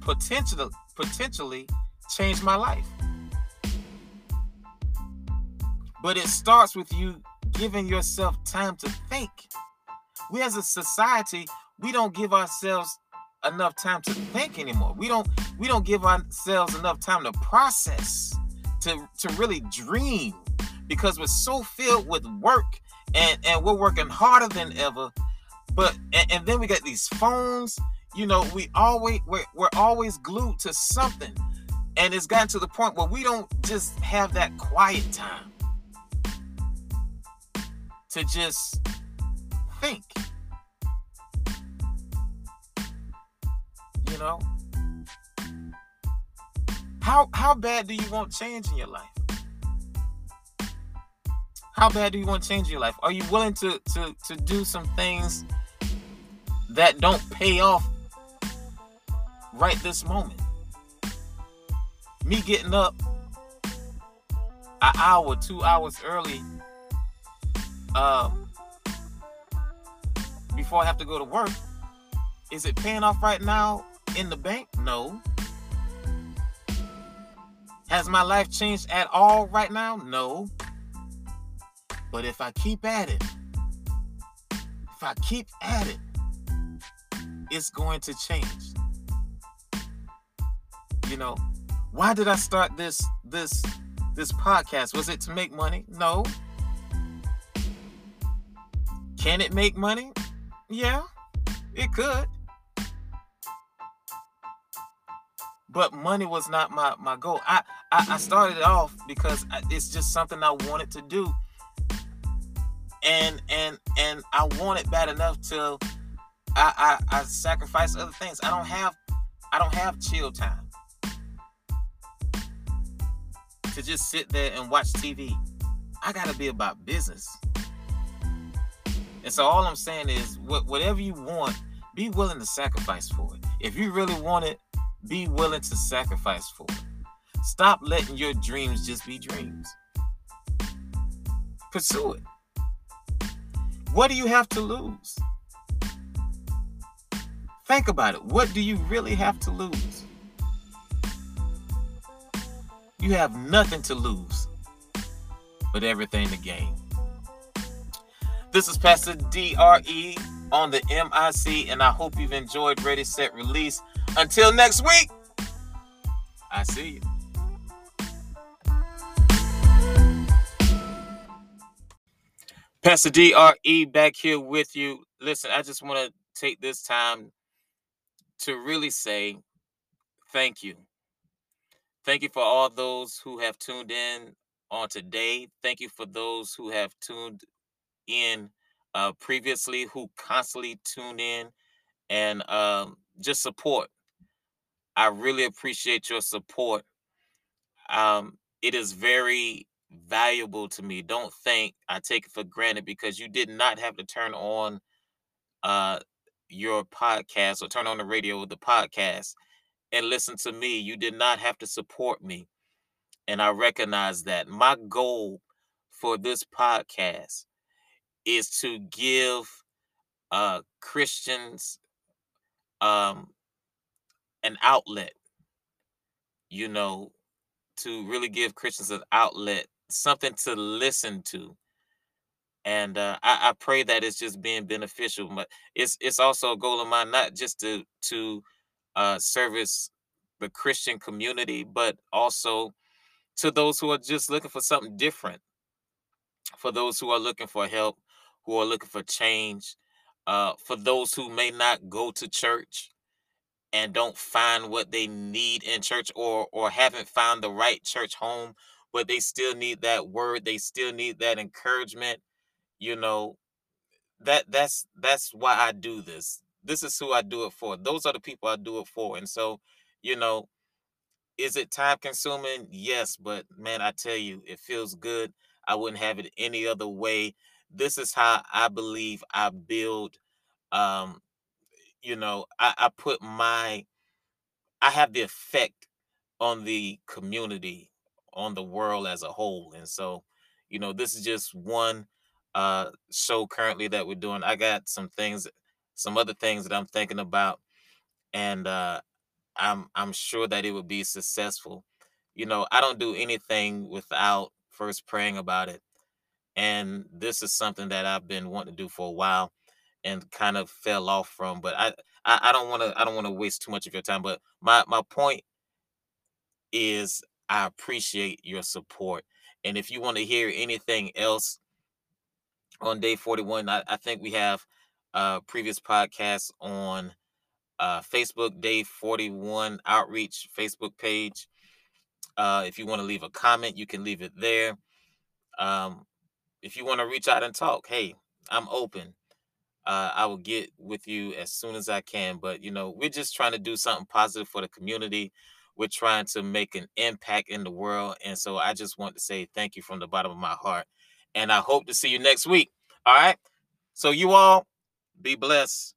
potentially, potentially change my life. But it starts with you giving yourself time to think. We as a society, we don't give ourselves enough time to think anymore. We don't we don't give ourselves enough time to process to to really dream because we're so filled with work and and we're working harder than ever but and, and then we got these phones you know we always we're, we're always glued to something and it's gotten to the point where we don't just have that quiet time to just think you know how how bad do you want change in your life? How bad do you want change in your life? Are you willing to to to do some things that don't pay off right this moment? Me getting up an hour, two hours early, uh, before I have to go to work, is it paying off right now in the bank? No. Has my life changed at all right now? No. But if I keep at it, if I keep at it, it's going to change. You know, why did I start this this this podcast? Was it to make money? No. Can it make money? Yeah, it could. but money was not my my goal. I I, I started it off because it's just something I wanted to do, and and and I want it bad enough to I, I I sacrifice other things. I don't have I don't have chill time to just sit there and watch TV. I gotta be about business. And so all I'm saying is, whatever you want, be willing to sacrifice for it. If you really want it, be willing to sacrifice for it. Stop letting your dreams just be dreams. Pursue it. What do you have to lose? Think about it. What do you really have to lose? You have nothing to lose, but everything to gain. This is Pastor DRE on the MIC, and I hope you've enjoyed Ready, Set, Release. Until next week, I see you. Pastor DRE back here with you. Listen, I just want to take this time to really say thank you. Thank you for all those who have tuned in on today. Thank you for those who have tuned in uh, previously, who constantly tune in and um, just support. I really appreciate your support. Um, it is very valuable to me. Don't think I take it for granted because you did not have to turn on uh, your podcast or turn on the radio with the podcast and listen to me. You did not have to support me. And I recognize that my goal for this podcast is to give uh Christians um an outlet, you know, to really give Christians an outlet, something to listen to. And uh, I, I pray that it's just being beneficial. But it's it's also a goal of mine, not just to to uh, service the Christian community, but also to those who are just looking for something different, for those who are looking for help, who are looking for change, uh, for those who may not go to church and don't find what they need in church or or haven't found the right church home, but they still need that word, they still need that encouragement, you know, that that's that's why I do this. This is who I do it for. Those are the people I do it for. And so, you know, is it time consuming? Yes, but man, I tell you, it feels good. I wouldn't have it any other way. This is how I believe I build um you know, I, I put my I have the effect on the community, on the world as a whole. And so, you know, this is just one uh show currently that we're doing. I got some things, some other things that I'm thinking about, and uh I'm I'm sure that it would be successful. You know, I don't do anything without first praying about it. And this is something that I've been wanting to do for a while and kind of fell off from. But I I, don't want to I don't want to waste too much of your time. But my my point is I appreciate your support. And if you want to hear anything else on day 41, I, I think we have uh previous podcasts on uh Facebook Day 41 Outreach Facebook page. Uh if you want to leave a comment, you can leave it there. Um if you want to reach out and talk, hey, I'm open uh, I will get with you as soon as I can. But you know, we're just trying to do something positive for the community. We're trying to make an impact in the world, and so I just want to say thank you from the bottom of my heart. And I hope to see you next week. All right. So you all be blessed.